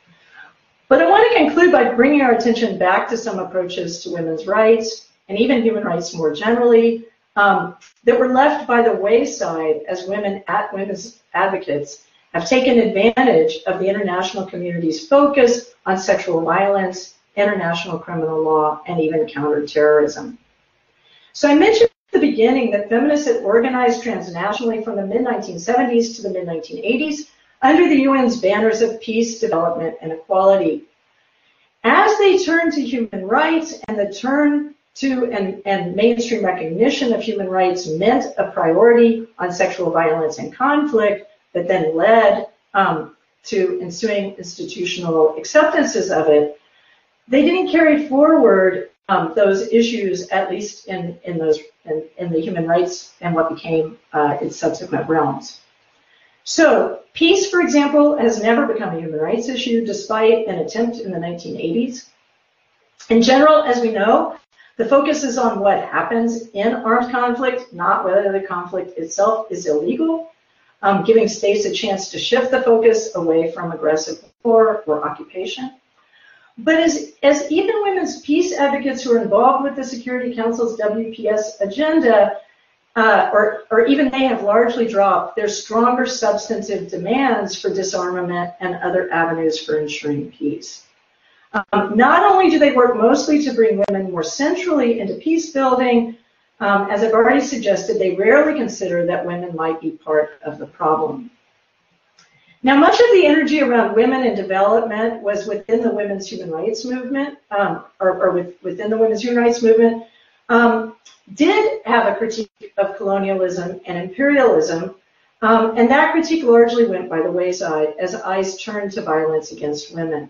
But I want to conclude by bringing our attention back to some approaches to women's rights and even human rights more generally, um, that were left by the wayside as women at women's advocates have taken advantage of the international community's focus on sexual violence, international criminal law, and even counterterrorism. So I mentioned at the beginning that feminists had organized transnationally from the mid-1970s to the mid-1980s under the UN's banners of peace, development, and equality. As they turned to human rights and the turn to and, and mainstream recognition of human rights meant a priority on sexual violence and conflict that then led um, to ensuing institutional acceptances of it, they didn't carry forward um, those issues, at least in, in those in, in, the human rights and what became uh, its subsequent realms. So peace, for example, has never become a human rights issue despite an attempt in the 1980s. In general, as we know, the focus is on what happens in armed conflict, not whether the conflict itself is illegal, um, giving states a chance to shift the focus away from aggressive war or occupation. But as, as even women's peace advocates who are involved with the Security Council's WPS agenda uh, or, or even they have largely dropped their stronger substantive demands for disarmament and other avenues for ensuring peace. Um, not only do they work mostly to bring women more centrally into peace building, um, as I've already suggested, they rarely consider that women might be part of the problem. Now, much of the energy around women and development was within the women's human rights movement, um, or, or with, within the women's human rights movement, um, did have a critique of colonialism and imperialism, um, and that critique largely went by the wayside as eyes turned to violence against women.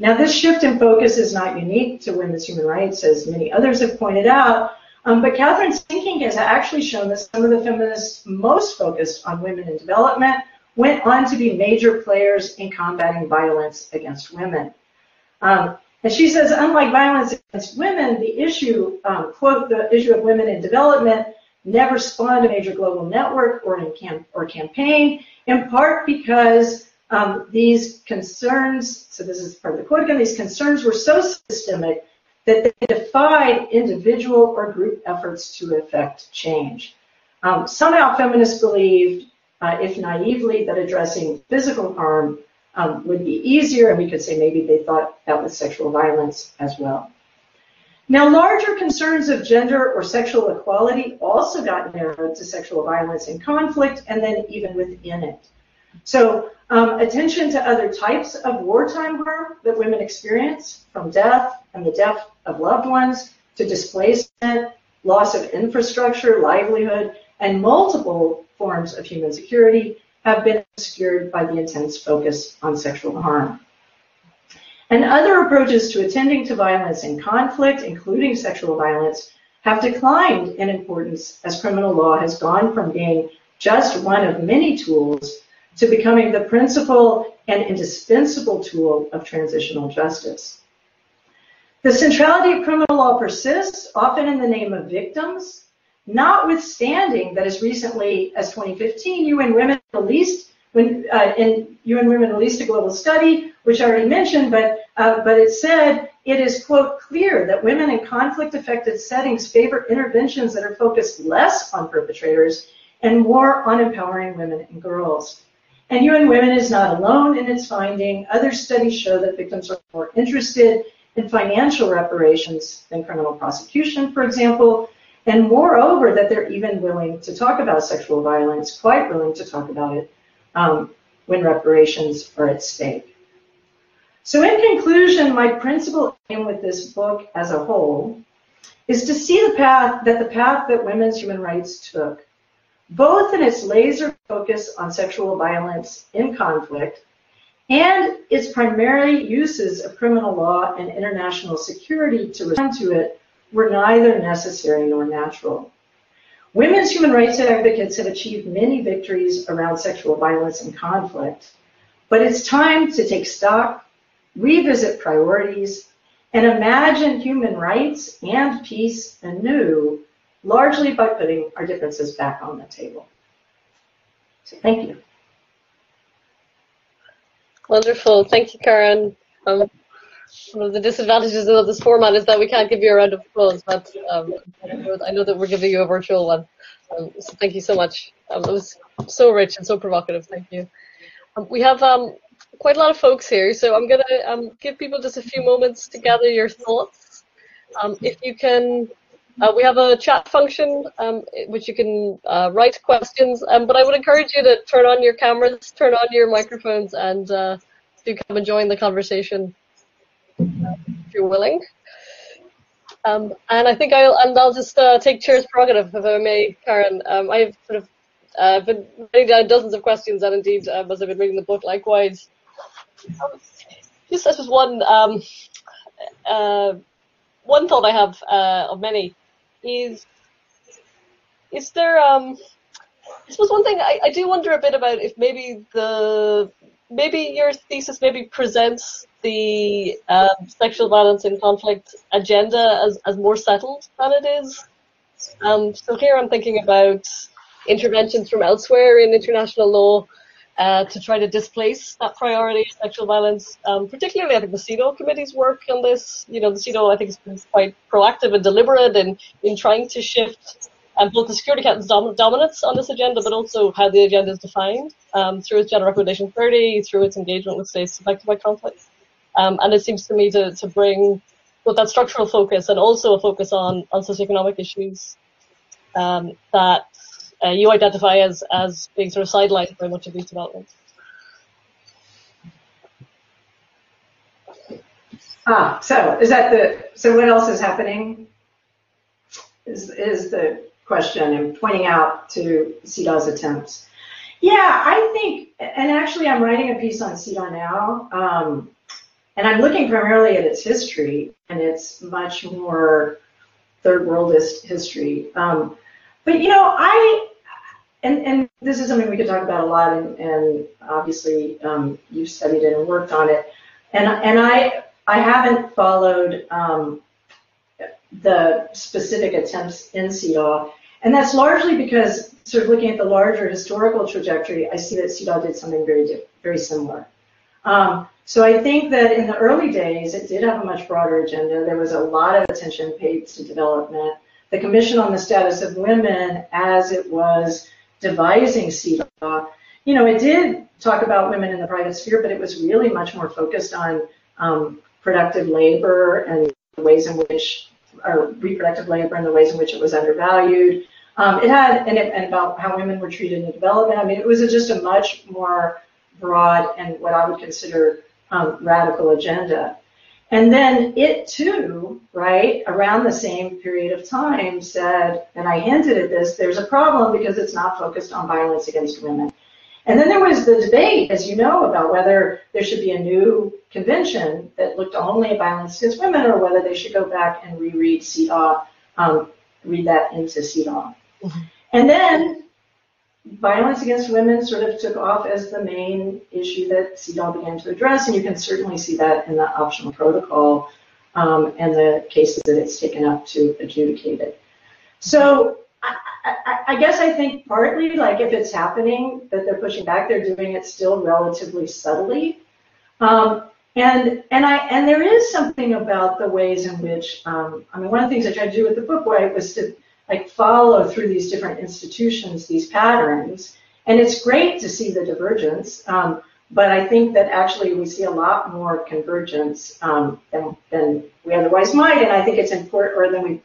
Now, this shift in focus is not unique to women's human rights, as many others have pointed out, um, but Kathryn Sikkink has actually shown that some of the feminists most focused on women in development went on to be major players in combating violence against women. Um, and she says, unlike violence against women, the issue, um, quote, the issue of women in development never spawned a major global network or, cam- or campaign, in part because um, these concerns, so this is part of the quote again, these concerns were so systemic that they defied individual or group efforts to effect change. Um, somehow feminists believed uh, if naively, that addressing physical harm um, would be easier, and we could say maybe they thought that was sexual violence as well. Now, larger concerns of gender or sexual equality also got narrowed to sexual violence and conflict, and then even within it. So, um, attention to other types of wartime harm that women experience, from death and the death of loved ones to displacement, loss of infrastructure, livelihood, and multiple forms of human security have been obscured by the intense focus on sexual harm. And other approaches to attending to violence and conflict, including sexual violence, have declined in importance as criminal law has gone from being just one of many tools to becoming the principal and indispensable tool of transitional justice. The centrality of criminal law persists, often in the name of victims, notwithstanding that as recently as 2015, UN Women released when uh, in UN Women released a global study, which I already mentioned, but uh, but it said it is quote clear that women in conflict-affected settings favor interventions that are focused less on perpetrators and more on empowering women and girls. And UN Women is not alone in its finding. Other studies show that victims are more interested in financial reparations than criminal prosecution, for example, and moreover, that they're even willing to talk about sexual violence, quite willing to talk about it um, when reparations are at stake. So in conclusion, my principal aim with this book as a whole is to see the path that the path that women's human rights took, both in its laser focus on sexual violence in conflict and its primary uses of criminal law and international security to respond to it were neither necessary nor natural. Women's human rights advocates have achieved many victories around sexual violence and conflict, but it's time to take stock, revisit priorities, and imagine human rights and peace anew, largely by putting our differences back on the table. So thank you. Wonderful. Thank you, Karen. Um, one of the disadvantages of this format is that we can't give you a round of applause, but um, I know that we're giving you a virtual one. Um, so thank you so much. Um, it was so rich and so provocative. Thank you. Um, we have um, quite a lot of folks here, so I'm going to um, give people just a few moments to gather your thoughts. if you can, uh, we have a chat function which you can uh, write questions, but I would encourage you to turn on your cameras, turn on your microphones, and uh, do come and join the conversation if you're willing. Um, and I think I'll and I'll just uh, take chair's prerogative if I may, Karen. Um, I've sort of uh, been writing down dozens of questions, and indeed, um, as I've been reading the book, likewise. Just this was one um, uh, one thought I have uh, of many is is there um I suppose one thing I, I do wonder a bit about if maybe the maybe your thesis maybe presents the um, sexual violence and conflict agenda as, as more settled than it is. Um, so here I'm thinking about interventions from elsewhere in international law uh, to try to displace that priority of sexual violence. Um, particularly, I think the CEDAW committee's work on this. You know, the CEDAW I think has been quite proactive and deliberate in in trying to shift both the Security Council's dom- dominance on this agenda, but also how the agenda is defined um, through its General Recommendation 30, through its engagement with states affected by conflict. Um, and it seems to me to, to bring both that structural focus and also a focus on, on socioeconomic issues um, that uh, you identify as, as being sort of sidelined by much of these developments. Ah, so is that the, so what else is happening? Is, is the question and pointing out to CEDAW's attempts. Yeah, I think, and actually I'm writing a piece on CEDAW now, um, and I'm looking primarily at its history, and it's much more third worldist history. Um, but you know, I, and, and this is something we could talk about a lot, and, and obviously um, you've studied it and worked on it. And, and I, I haven't followed um, the specific attempts in CEDAW, and that's largely because sort of looking at the larger historical trajectory, I see that CEDAW did something very, very similar. Um, so I think that in the early days, it did have a much broader agenda. There was a lot of attention paid to development. The Commission on the Status of Women, as it was devising CEDAW, you know, it did talk about women in the private sphere, but it was really much more focused on um, productive labor and the ways in which, or reproductive labor and the ways in which it was undervalued. Um, it had, and, it, and about how women were treated in development. I mean, it was a, just a much more broad and what I would consider um, radical agenda. And then it too, right, around the same period of time said, and I hinted at this, there's a problem because it's not focused on violence against women. And then there was the debate, as you know, about whether there should be a new convention that looked only at violence against women or whether they should go back and reread CEDAW, um, read that into CEDAW. Mm-hmm. And then violence against women sort of took off as the main issue that CEDAW began to address, and you can certainly see that in the optional protocol um, and the cases that it's taken up to adjudicate it. So I, I, I, guess I think partly, like if it's happening that they're pushing back, they're doing it still relatively subtly. Um, and and I and there is something about the ways in which um, I mean one of the things I tried to do with the book was to like follow through these different institutions these patterns. And it's great to see the divergence, um, but I think that actually we see a lot more convergence um, than, than we otherwise might. And I think it's important, or than we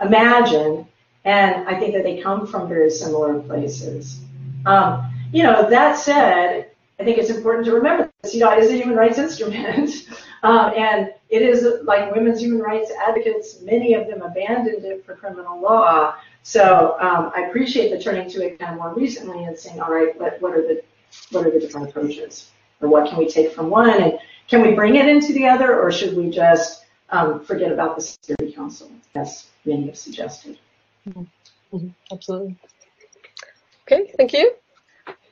imagine. And I think that they come from very similar places. Um, you know, that said, I think it's important to remember that CEDAW is a human rights instrument. um, and it is like women's human rights advocates, many of them abandoned it for criminal law. So um, I appreciate the turning to it kind of more recently and saying, all right, what, what are the what are the different approaches, or what can we take from one, and can we bring it into the other, or should we just um, forget about the Security Council, as many have suggested? Mm-hmm. Mm-hmm. Absolutely. Okay, thank you.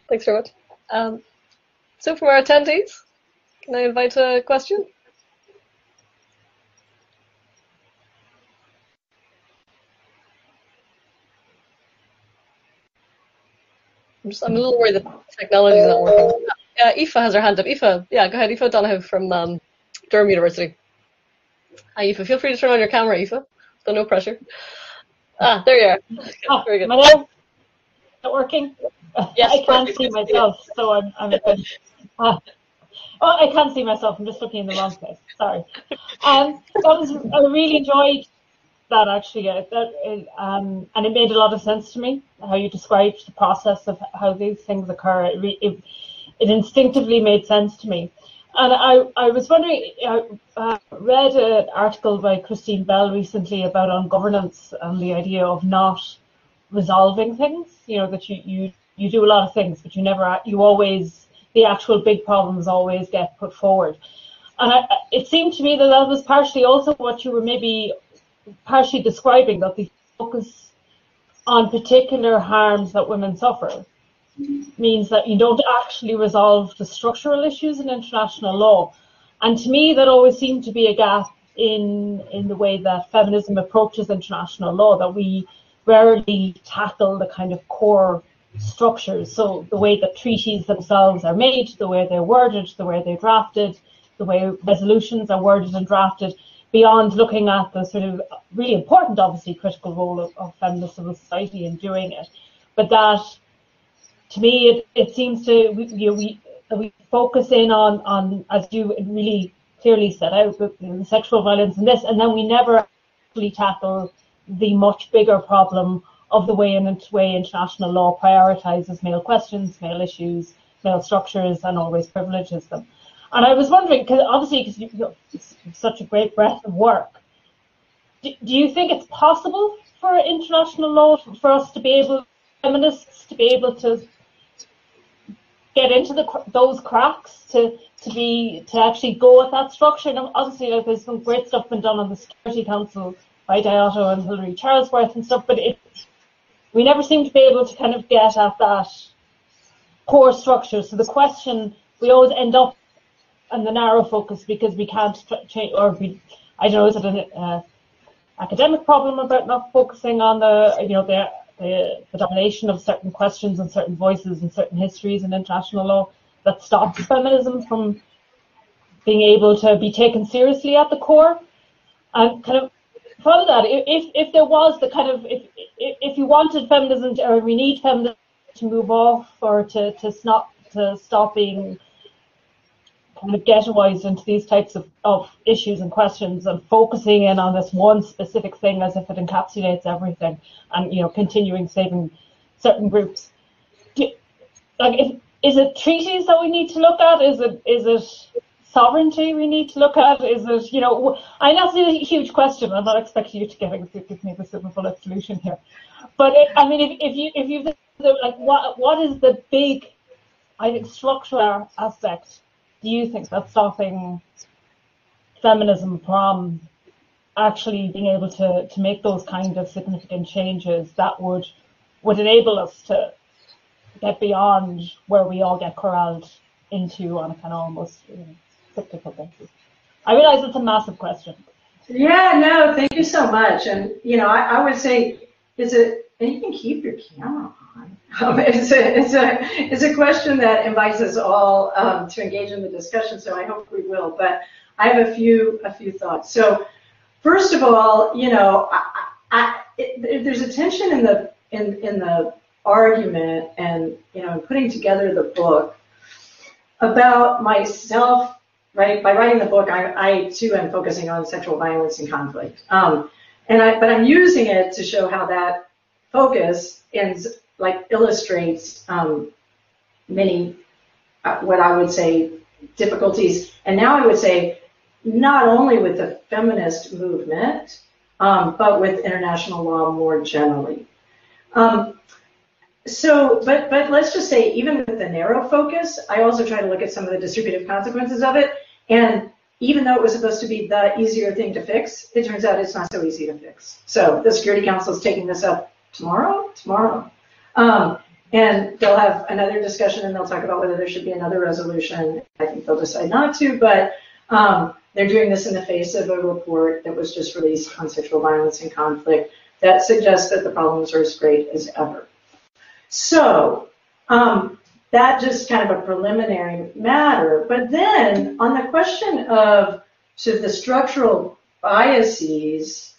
Thanks very much. Um, so from our attendees, can I invite a question? I'm just I'm a little worried that technology is not working. Yeah, Aoife has her hand up. Aoife, yeah, go ahead. Aoife Donoghue from um, Durham University. Hi, Aoife. Feel free to turn on your camera, Aoife. So no pressure. Ah, there you are. Oh, Very good. Hello. Not working. Yes, I can't see myself, so I'm. I'm uh, oh, I can't see myself. I'm just looking in the wrong place. Sorry. Um, that was. I really enjoyed that actually. That, um, and it made a lot of sense to me how you described the process of how these things occur. It, it, it instinctively made sense to me. And I, I was wondering, I uh, read an article by Christine Bell recently about on governance and the idea of not resolving things. You know that you you you do a lot of things, but you never you always the actual big problems always get put forward. And I, it seemed to me that that was partially also what you were maybe partially describing that the focus on particular harms that women suffer means that you don't actually resolve the structural issues in international law. And to me, that always seemed to be a gap in in the way that feminism approaches international law, that we rarely tackle the kind of core structures. So the way that treaties themselves are made, the way they're worded, the way they're drafted, the way resolutions are worded and drafted, beyond looking at the sort of really important, obviously, critical role of, of feminist civil society in doing it, but that to me it, it seems to you know, we we focus in on on as you really clearly set out sexual violence and this, and then we never actually tackle the much bigger problem of the way in which way international law prioritizes male questions, male issues, male structures, and always privileges them. And I was wondering, because obviously, because you, know, such a great breadth of work, do, do, you think it's possible for international law for us to be able, feminists, to be able to get into the those cracks, to to be to actually go at that structure? And obviously, like, there's some great stuff been done on the Security Council by Daireadh and Hilary Charlesworth and stuff, but it we never seem to be able to kind of get at that core structure. So the question we always end up on the narrow focus because we can't change, or we, I don't know, is it an uh, academic problem about not focusing on the, you know, the, the, domination of certain questions and certain voices and certain histories in international law that stops feminism from being able to be taken seriously at the core. And kind of from that, if if there was the kind of if if, if you wanted feminism to, or we need feminism to move off or to to stop to stop being kind of ghettoized into these types of, of issues and questions and focusing in on this one specific thing as if it encapsulates everything and you know continuing saving certain groups. Do, like if, is it treaties that we need to look at? Is it is it sovereignty we need to look at? Is it, you know, I know it's a huge question. I'm not expecting you to give, give me the super bullet solution here. But it, I mean, if, if you if you like, what what is the big, I think, structural aspect? Do you think that's stopping feminism from actually being able to to make those kind of significant changes that would would enable us to get beyond where we all get corralled into on a kind of almost you know, cyclical basis. I realize it's a massive question. Yeah, no, thank you so much. And you know, I, I would say, is it? And you can keep your camera. Um, it's a it's a it's a question that invites us all um, to engage in the discussion. So I hope we will. But I have a few a few thoughts. So first of all, you know, I, I, it, there's a tension in the in in the argument and you know in putting together the book about myself right? By writing the book, I, I too am focusing on sexual violence and conflict. Um, and I, but I'm using it to show how that focus ends, like illustrates um, many, uh, what I would say, difficulties. And now I would say, not only with the feminist movement, um, but with international law more generally. Um, so, but but let's just say, even with the narrow focus, I also try to look at some of the distributive consequences of it. And even though it was supposed to be the easier thing to fix, it turns out it's not so easy to fix. So the Security Council is taking this up tomorrow, tomorrow. Um, and they'll have another discussion and they'll talk about whether there should be another resolution. I think they'll decide not to, but um, they're doing this in the face of a report that was just released on sexual violence and conflict that suggests that the problems are as great as ever. So um, that just kind of a preliminary matter. But then on the question of sort of the structural biases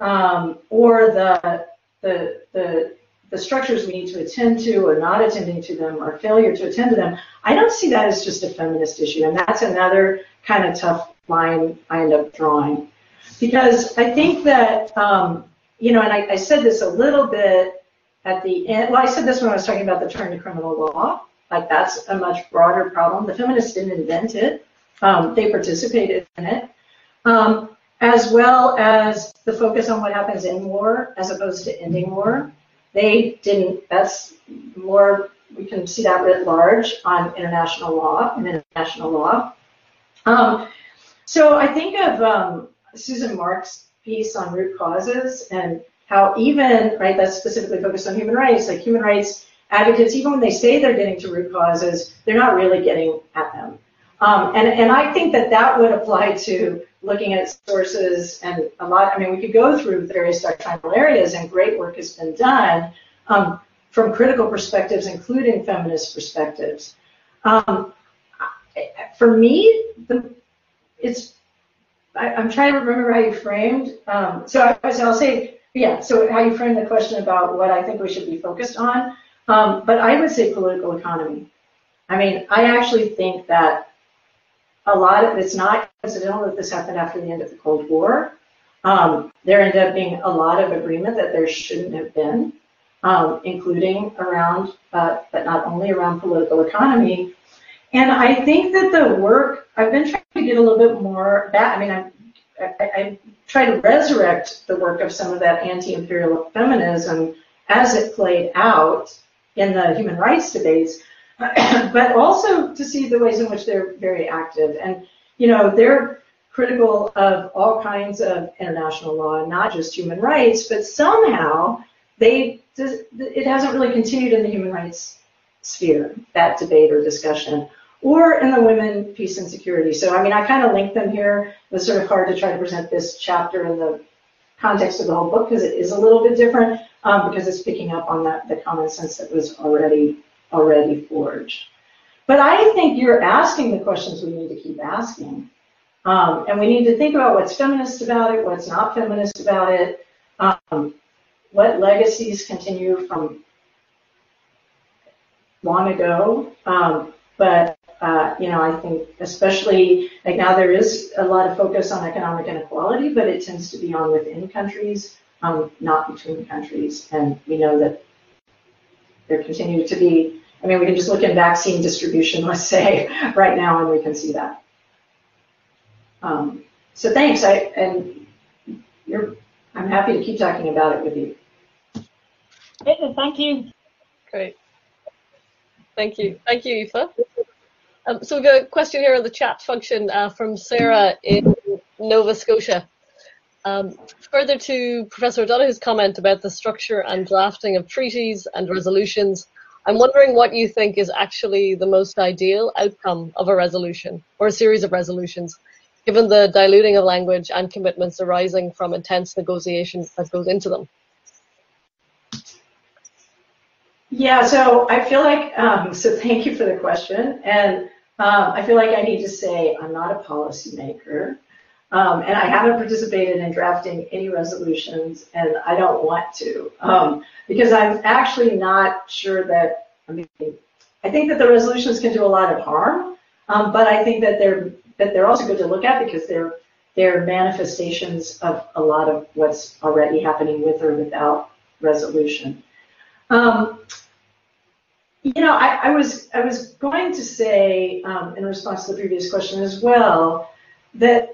um, or the, the, the, the structures we need to attend to or not attending to them or failure to attend to them, I don't see that as just a feminist issue. And that's another kind of tough line I end up drawing. Because I think that, um, you know, and I, I said this a little bit at the end, well, I said this when I was talking about the turn to criminal law. Like that's a much broader problem. The feminists didn't invent it. Um, they participated in it. Um, as well as the focus on what happens in war as opposed to ending war. They didn't, that's more, we can see that writ large on international law and international law. Um, so I think of um, Susan Marks' piece on root causes and how even, right, that's specifically focused on human rights, like human rights advocates, even when they say they're getting to root causes, they're not really getting at them. Um, and, and I think that that would apply to looking at sources and a lot, I mean, we could go through various doctrinal areas and great work has been done um, from critical perspectives, including feminist perspectives. Um, for me, the, it's I, am trying to remember how you framed. Um, so, I, so I'll say, yeah. So how you framed the question about what I think we should be focused on. Um, but I would say political economy. I mean, I actually think that a lot of it's not coincidental that this happened after the end of the Cold War. Um, there ended up being a lot of agreement that there shouldn't have been, um, including around, uh, but not only around political economy. And I think that the work I've been trying to get a little bit more back. I mean, I, I, I try to resurrect the work of some of that anti-imperial feminism as it played out in the human rights debates. but also to see the ways in which they're very active. And, you know, they're critical of all kinds of international law, not just human rights, but somehow they, it hasn't really continued in the human rights sphere, that debate or discussion, or in the women, peace and security. So, I mean, I kind of link them here. It was sort of hard to try to present this chapter in the context of the whole book because it is a little bit different um, because it's picking up on that the common sense that was already already forged. But I think you're asking the questions we need to keep asking. Um, and we need to think about what's feminist about it, what's not feminist about it, um, what legacies continue from long ago. Um, but, uh, you know, I think especially like now there is a lot of focus on economic inequality, but it tends to be on within countries, um, not between countries. And we know that there continue to be I mean, we can just look at vaccine distribution, let's say, right now, and we can see that. Um, so thanks, I, and you're, I'm happy to keep talking about it with you. Thank you. Great. Thank you. Thank you, Aoife. Um, so we've got a question here on the chat function uh, from Sarah in Nova Scotia. Um, further to Professor O'Donoghue's comment about the structure and drafting of treaties and resolutions, I'm wondering what you think is actually the most ideal outcome of a resolution or a series of resolutions, given the diluting of language and commitments arising from intense negotiations that goes into them. Yeah, so I feel like, um, so thank you for the question. And um, I feel like I need to say I'm not a policymaker. Um, and I haven't participated in drafting any resolutions, and I don't want to, um, because I'm actually not sure that, I mean, I think that the resolutions can do a lot of harm, um, but I think that they're, that they're also good to look at because they're, they're manifestations of a lot of what's already happening with or without resolution. Um, you know, I, I, was I was going to say um, in response to the previous question as well that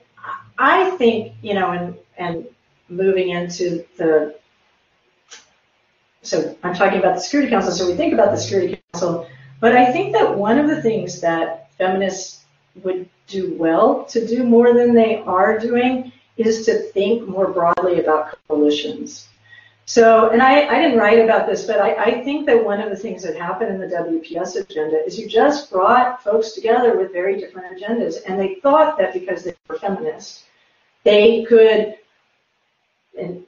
I think, you know, and, and moving into the, so I'm talking about the Security Council, so we think about the Security Council, but I think that one of the things that feminists would do well to do more than they are doing is to think more broadly about coalitions. So, and I, I didn't write about this, but I, I think that one of the things that happened in the WPS agenda is you just brought folks together with very different agendas, and they thought that because they were feminists, they could, in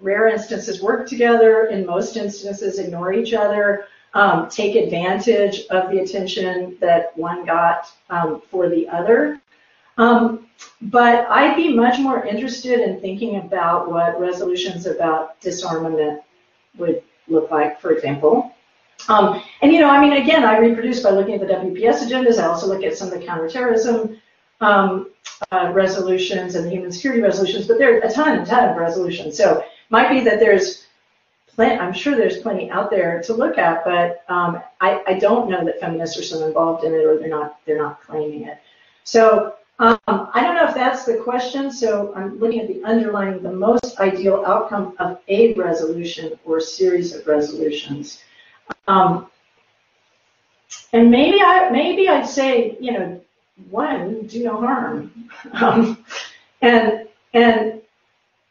rare instances, work together, in most instances, ignore each other, um, take advantage of the attention that one got um, for the other. Um, but I'd be much more interested in thinking about what resolutions about disarmament would look like, for example. Um, and you know, I mean, again, I reproduce by looking at the WPS agendas. I also look at some of the counterterrorism um, uh, resolutions and the human security resolutions, but there are a ton and ton of resolutions. So it might be that there's plenty, I'm sure there's plenty out there to look at, but um, I, I, don't know that feminists are so involved in it or they're not they're not claiming it. So um, I don't know if that's the question. So I'm looking at the underlying the most ideal outcome of a resolution or series of resolutions. Um, and maybe I maybe I'd say you know one, do no harm. Um, and and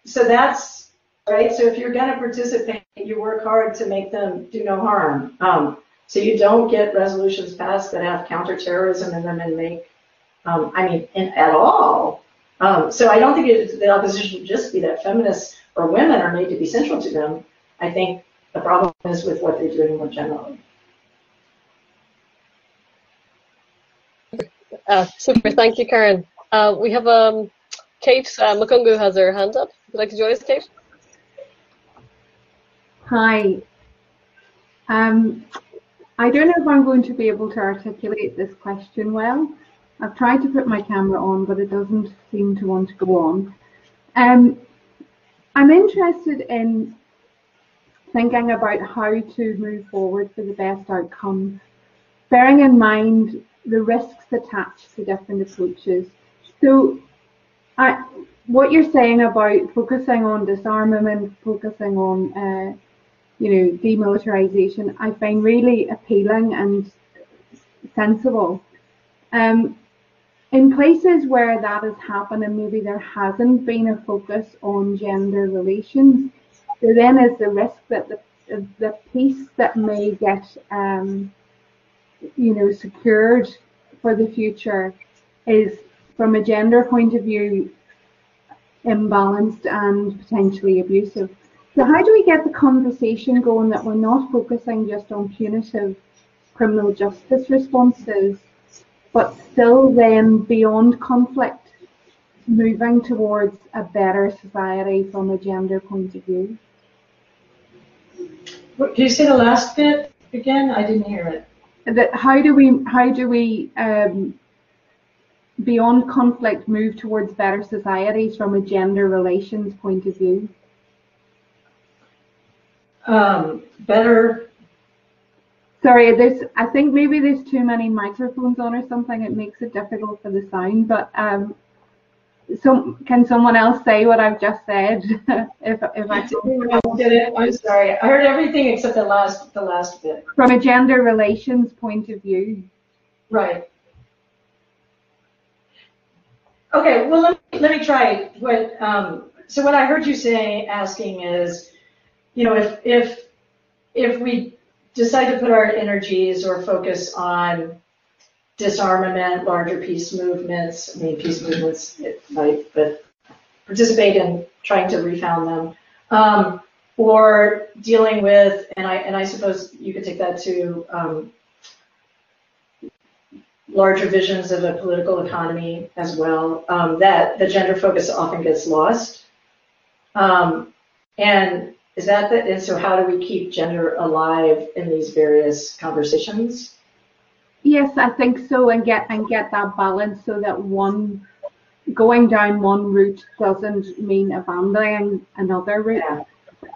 so that's right. So if you're going to participate, you work hard to make them do no harm. Um, so you don't get resolutions passed that have counterterrorism in them and make, um, I mean, in, at all. Um, so I don't think it, the opposition should just be that feminists or women are made to be central to them. I think the problem is with what they're doing more generally. Uh, super, thank you, Karen. Uh, we have um, Kate uh, Mukungu has her hand up. Would you like to join us, Kate? Hi. Um, I don't know if I'm going to be able to articulate this question well. I've tried to put my camera on, but it doesn't seem to want to go on. Um, I'm interested in thinking about how to move forward for the best outcome, bearing in mind the risks attached to different approaches. So, I, what you're saying about focusing on disarmament, focusing on uh, you know, demilitarization, I find really appealing and sensible. Um, in places where that has happened and maybe there hasn't been a focus on gender relations, there then is the risk that the, the peace that may get, um, you know, secured for the future is, from a gender point of view, imbalanced and potentially abusive. So how do we get the conversation going that we're not focusing just on punitive criminal justice responses, but still then beyond conflict, moving towards a better society from a gender point of view? Can you say the last bit again? I didn't hear it. That how do we how do we um, beyond conflict move towards better societies from a gender relations point of view? um, better. Sorry, there's. I think maybe there's too many microphones on or something. It makes it difficult for the sound. But um, so can someone else say what I've just said? if if I did it, I'm sorry. I heard everything except the last the last bit. From a gender relations point of view. Right. Okay. Well, let me, let me try. What um, so what I heard you say asking is you know, if if if we decide to put our energies or focus on disarmament, larger peace movements, I mean, peace movements, right, but participate in trying to refound them, um, or dealing with, and I and I suppose you could take that to um, larger visions of a political economy as well. Um, that the gender focus often gets lost, um, and is that the, and so how do we keep gender alive in these various conversations? Yes, I think so, and get and get that balance so that one going down one route doesn't mean abandoning another route. Yeah.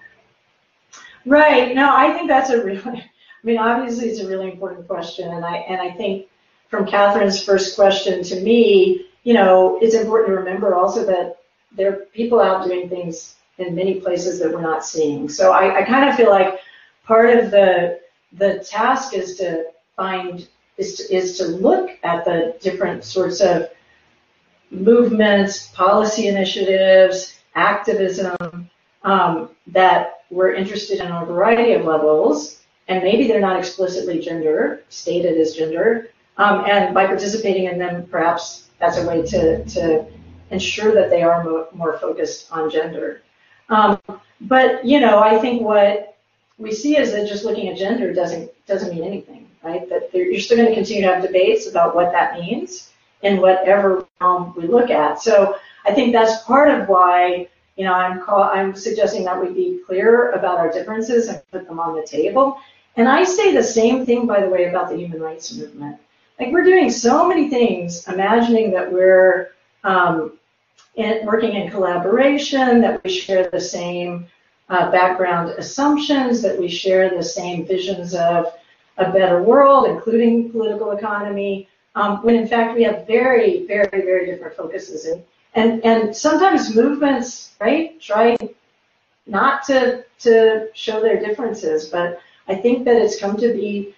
Right. No, I think that's a really. I mean, obviously, it's a really important question, and I and I think from Catherine's first question to me, you know, it's important to remember also that there are people out doing things in many places that we're not seeing. So I, I kind of feel like part of the the task is to find is to, is to look at the different sorts of movements, policy initiatives, activism um, that we're interested in on a variety of levels, and maybe they're not explicitly gender stated as gender. Um, and by participating in them, perhaps that's a way to, to ensure that they are mo- more focused on gender. Um, but you know, I think what we see is that just looking at gender doesn't doesn't mean anything, right? That you're still going to continue to have debates about what that means in whatever realm we look at. So I think that's part of why you know I'm call, I'm suggesting that we be clear about our differences and put them on the table. And I say the same thing, by the way, about the human rights movement. Like we're doing so many things, imagining that we're um, in, working in collaboration, that we share the same uh, background assumptions, that we share the same visions of a better world, including political economy, um, when in fact we have very, very, very different focuses. And, and, and sometimes movements, right, try not to, to show their differences, but I think that it's come to be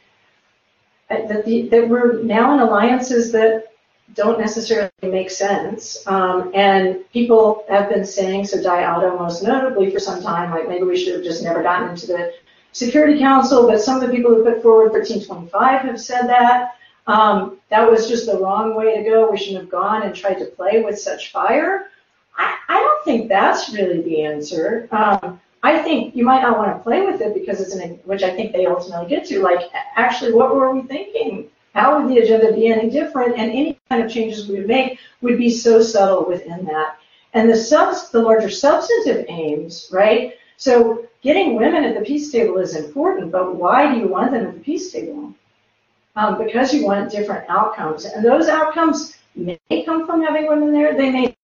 uh, that, the, that we're now in alliances that don't necessarily make sense. Um, and people have been saying, so Dianne Otto most notably for some time, like maybe we should have just never gotten into the Security Council, but some of the people who put forward 1325 have said that. Um, that was just the wrong way to go. We shouldn't have gone and tried to play with such fire. I, I don't think that's really the answer. Um, I think you might not want to play with it because it's an, which I think they ultimately get to, like, actually, what were we thinking? How would the agenda be any different? And any kind of changes we would make would be so subtle within that. and the subs, the larger substantive aims, right? So getting women at the peace table is important, but why do you want them at the peace table? Um, because you want different outcomes, and those outcomes may come from having women there. They may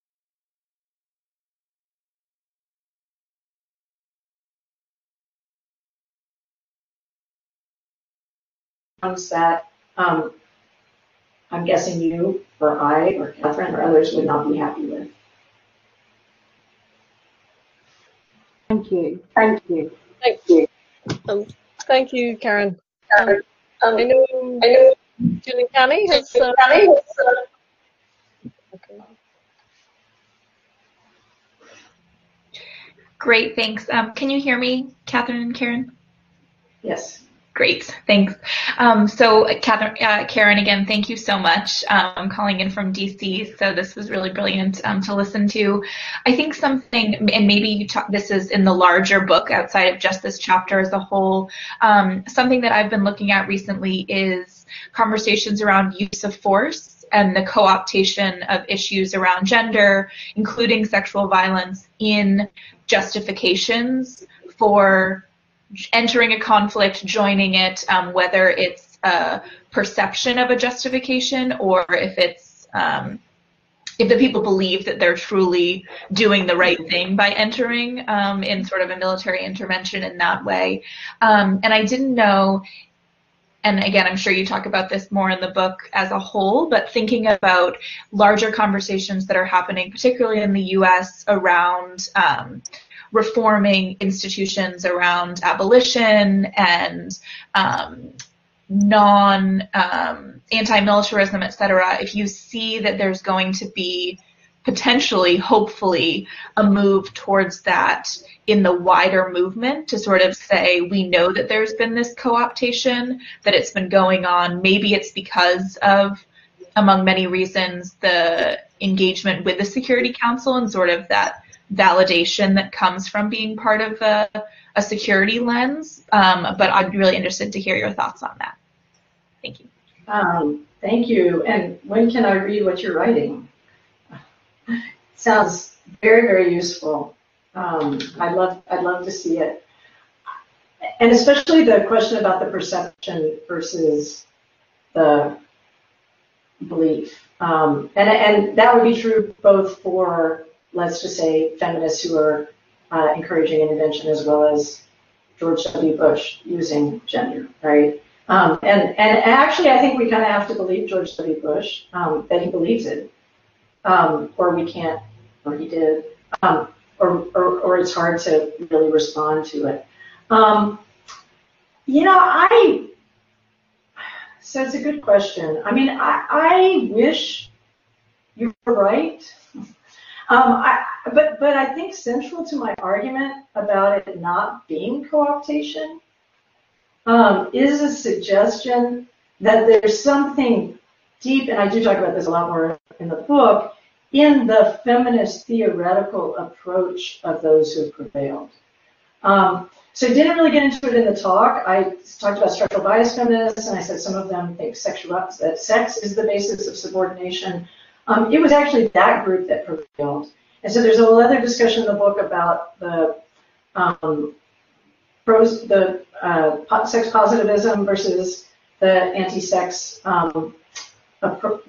that um, I'm guessing you or I or Catherine or others would not be happy with. Thank you. Thank you. Thank you. Um, thank you, Karen. Um, um, I know, I know Julie Canny has. Uh, okay. Great, thanks. Um, can you hear me, Catherine and Karen? Yes. Great, thanks. Um, so, Catherine, uh, Karen, again, thank you so much. Um, I'm calling in from DC, so this was really brilliant um, to listen to. I think something, and maybe you talk, this is in the larger book outside of just this chapter as a whole. Um, something that I've been looking at recently is conversations around use of force and the co-optation of issues around gender, including sexual violence, in justifications for entering a conflict, joining it, um, whether it's a perception of a justification or if it's um, if the people believe that they're truly doing the right thing by entering um, in sort of a military intervention in that way. Um, and I didn't know, and again, I'm sure you talk about this more in the book as a whole, but thinking about larger conversations that are happening, particularly in the US, around um, reforming institutions around abolition and um, non um, anti-militarism, et cetera, if you see that there's going to be potentially, hopefully, a move towards that in the wider movement to sort of say we know that there's been this co-optation, that it's been going on. Maybe it's because of, among many reasons, the engagement with the Security Council and sort of that validation that comes from being part of a, a security lens. Um, but I'd be really interested to hear your thoughts on that. Thank you. Um, thank you. And when can I read what you're writing? Sounds very, very useful. Um, I'd love, I'd love to see it. And especially the question about the perception versus the belief. Um, and, and that would be true both for let's just say, feminists who are uh, encouraging intervention as well as George W. Bush using gender, right? Um, and, and actually, I think we kind of have to believe George W. Bush um, that he believes it, um, or we can't, or he did, um, or, or, or it's hard to really respond to it. Um, you know, I, so it's a good question. I mean, I, I wish you were right. Um, I, but, but I think central to my argument about it not being co-optation um, is a suggestion that there's something deep, and I do talk about this a lot more in the book, in the feminist theoretical approach of those who prevailed. Um, so I didn't really get into it in the talk. I talked about structural bias feminists, and I said some of them think sexual, that sex is the basis of subordination. Um, it was actually that group that prevailed. And so there's a whole other discussion in the book about the um, pros, the uh, sex positivism versus the anti-sex um,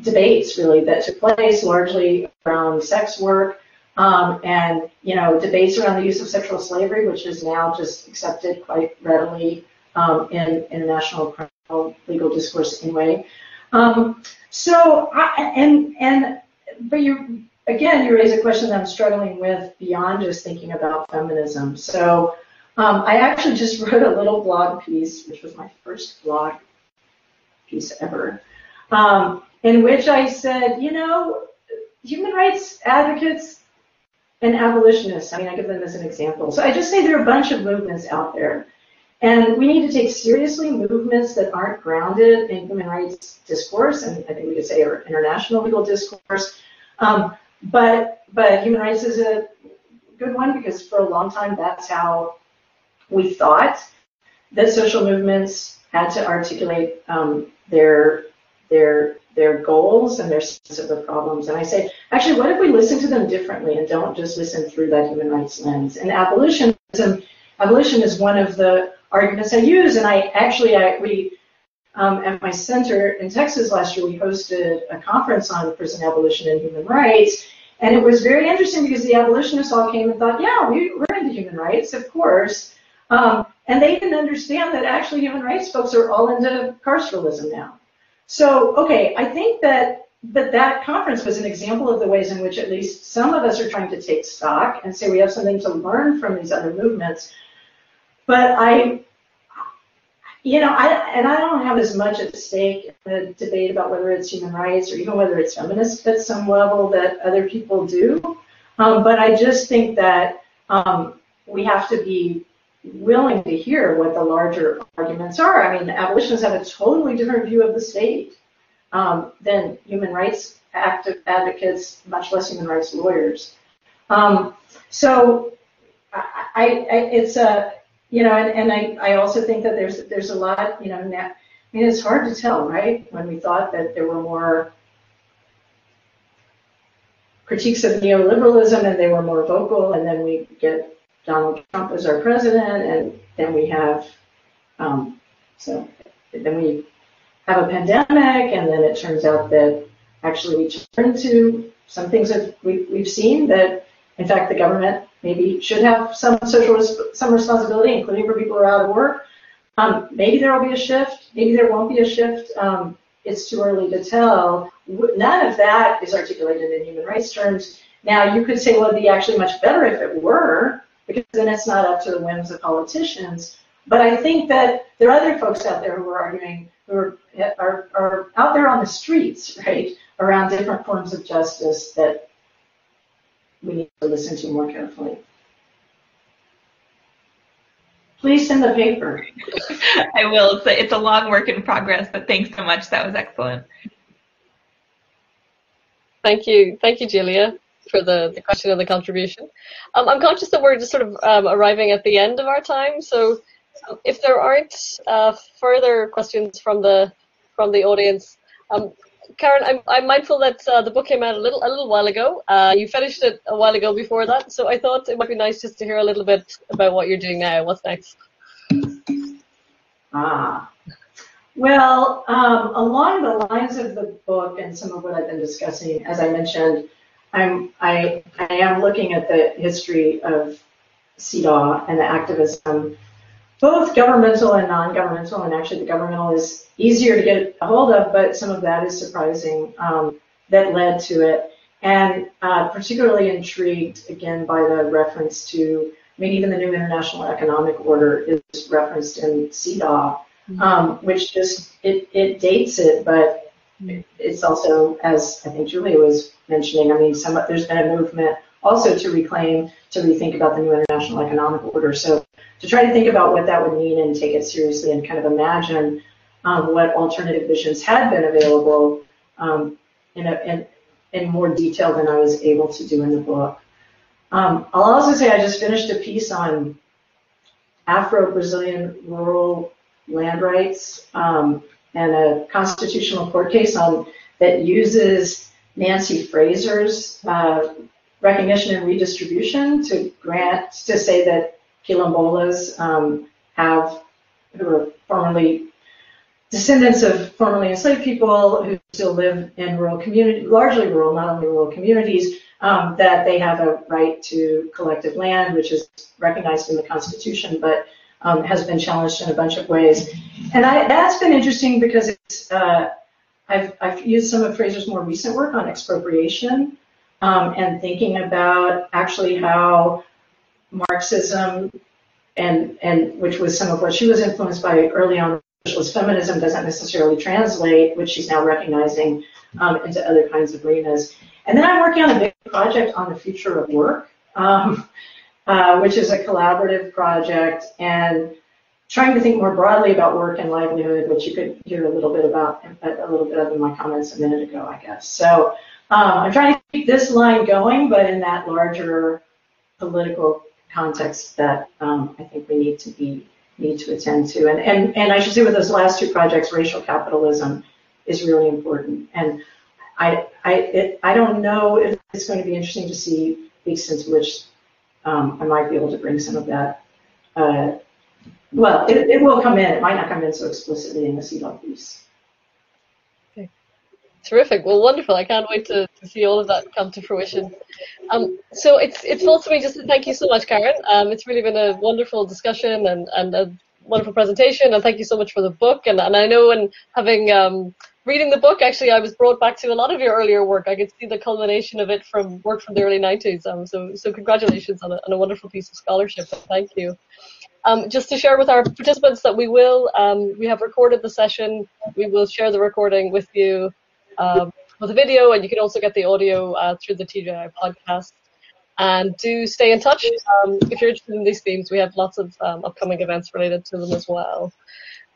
debates really that took place largely around sex work um, and you know debates around the use of sexual slavery, which is now just accepted quite readily um, in international criminal legal discourse anyway. Um, so, I, and and but you again, you raise a question that I'm struggling with beyond just thinking about feminism. So, um, I actually just wrote a little blog piece, which was my first blog piece ever, um, in which I said, you know, human rights advocates and abolitionists. I mean, I give them as an example. So I just say there are a bunch of movements out there and we need to take seriously movements that aren't grounded in human rights discourse, and I think we could say our international legal discourse. Um, but but human rights is a good one because for a long time that's how we thought that social movements had to articulate um, their their their goals and their sense of the problems. And I say, actually, what if we listen to them differently and don't just listen through that human rights lens? And abolitionism, abolition is one of the arguments I use. And I actually, I, we, um, at my center in Texas last year, we hosted a conference on prison abolition and human rights. And it was very interesting because the abolitionists all came and thought, yeah, we, we're into human rights, of course. Um, and they didn't understand that actually human rights folks are all into carceralism now. So, okay, I think that but that conference was an example of the ways in which at least some of us are trying to take stock and say we have something to learn from these other movements. But I, you know, I and I don't have as much at stake in the debate about whether it's human rights or even whether it's feminist at some level that other people do. Um, but I just think that um, we have to be willing to hear what the larger arguments are. I mean, abolitionists have a totally different view of the state um, than human rights active advocates, much less human rights lawyers. Um, so I, I, it's a, you know, and, and I, I also think that there's there's a lot, you know, I mean, it's hard to tell, right? When we thought that there were more critiques of neoliberalism and they were more vocal, and then we get Donald Trump as our president, and then we have, um, so then we have a pandemic, and then it turns out that actually we turn to some things that we, we've seen that, in fact, the government maybe should have some social some responsibility, including for people who are out of work. Um, maybe there will be a shift. Maybe there won't be a shift. Um, it's too early to tell. None of that is articulated in human rights terms. Now, you could say, well, it'd be actually much better if it were, because then it's not up to the whims of politicians. But I think that there are other folks out there who are arguing, who are, are, are out there on the streets, right, around different forms of justice that we need to listen to more carefully. Please send the paper. I will. It's a, it's a long work in progress, but thanks so much. That was excellent. Thank you. Thank you, Julia for the, the question and the contribution. Um, I'm conscious that we're just sort of um, arriving at the end of our time, so if there aren't uh, further questions from the from the audience, um, Karen, I'm, I'm mindful that uh, the book came out a little a little while ago. Uh, you finished it a while ago before that, so I thought it might be nice just to hear a little bit about what you're doing now. What's next? Ah, well, um, along the lines of the book and some of what I've been discussing, as I mentioned, I'm, I, I am looking at the history of CEDAW and the activism, both governmental and non-governmental, and actually the governmental is easier to get a hold of, but some of that is surprising um, that led to it. And uh, particularly intrigued, again, by the reference to, I mean, even the new international economic order is referenced in CEDAW, mm-hmm. um, which just, it, it dates it, but it's also, as I think Julia was mentioning, I mean, some, there's been a movement also to reclaim, to rethink about the new international economic order. So to try to think about what that would mean and take it seriously and kind of imagine um, what alternative visions had been available um, in, a, in, in more detail than I was able to do in the book. Um, I'll also say I just finished a piece on Afro-Brazilian rural land rights um, and a constitutional court case on that uses Nancy Fraser's uh, recognition and redistribution to grant to say that quilombolas um, have who are formerly descendants of formerly enslaved people who still live in rural communities, largely rural, not only rural communities, um, that they have a right to collective land, which is recognized in the Constitution, but um, has been challenged in a bunch of ways. And I, that's been interesting because it's uh, I've, I've used some of Fraser's more recent work on expropriation um, and thinking about actually how Marxism and and which was some of what she was influenced by early on socialist feminism doesn't necessarily translate, which she's now recognizing um, into other kinds of arenas. And then I'm working on a big project on the future of work, um, uh, which is a collaborative project and trying to think more broadly about work and livelihood, which you could hear a little bit about, a little bit of in my comments a minute ago, I guess. So um, I'm trying to keep this line going, but in that larger political context that um, I think we need to be need to attend to. And, and and I should say with those last two projects, racial capitalism is really important. And I, I, it, I don't know if it's going to be interesting to see the extent to which um, I might be able to bring some of that. Uh, well, it, it will come in. It might not come in so explicitly in the CEDAW piece. Terrific. Well, wonderful. I can't wait to, to see all of that come to fruition. Um, so it's it's to me just to thank you so much, Karen. Um, it's really been a wonderful discussion and, and a wonderful presentation, and thank you so much for the book. And, and I know in having um, reading the book, actually, I was brought back to a lot of your earlier work. I could see the culmination of it from work from the early 90s. Um, so so congratulations on a, on a wonderful piece of scholarship. Thank you. Um, just to share with our participants that we will, um, we have recorded the session. We will share the recording with you um, with the video, and you can also get the audio uh, through the TJI podcast. And do stay in touch. Um, if you're interested in these themes, we have lots of um, upcoming events related to them as well.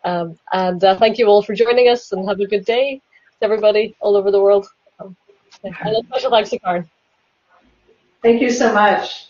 Um, and uh, thank you all for joining us, and have a good day to everybody all over the world. Um, and a special thanks to Karen. Thank you so much.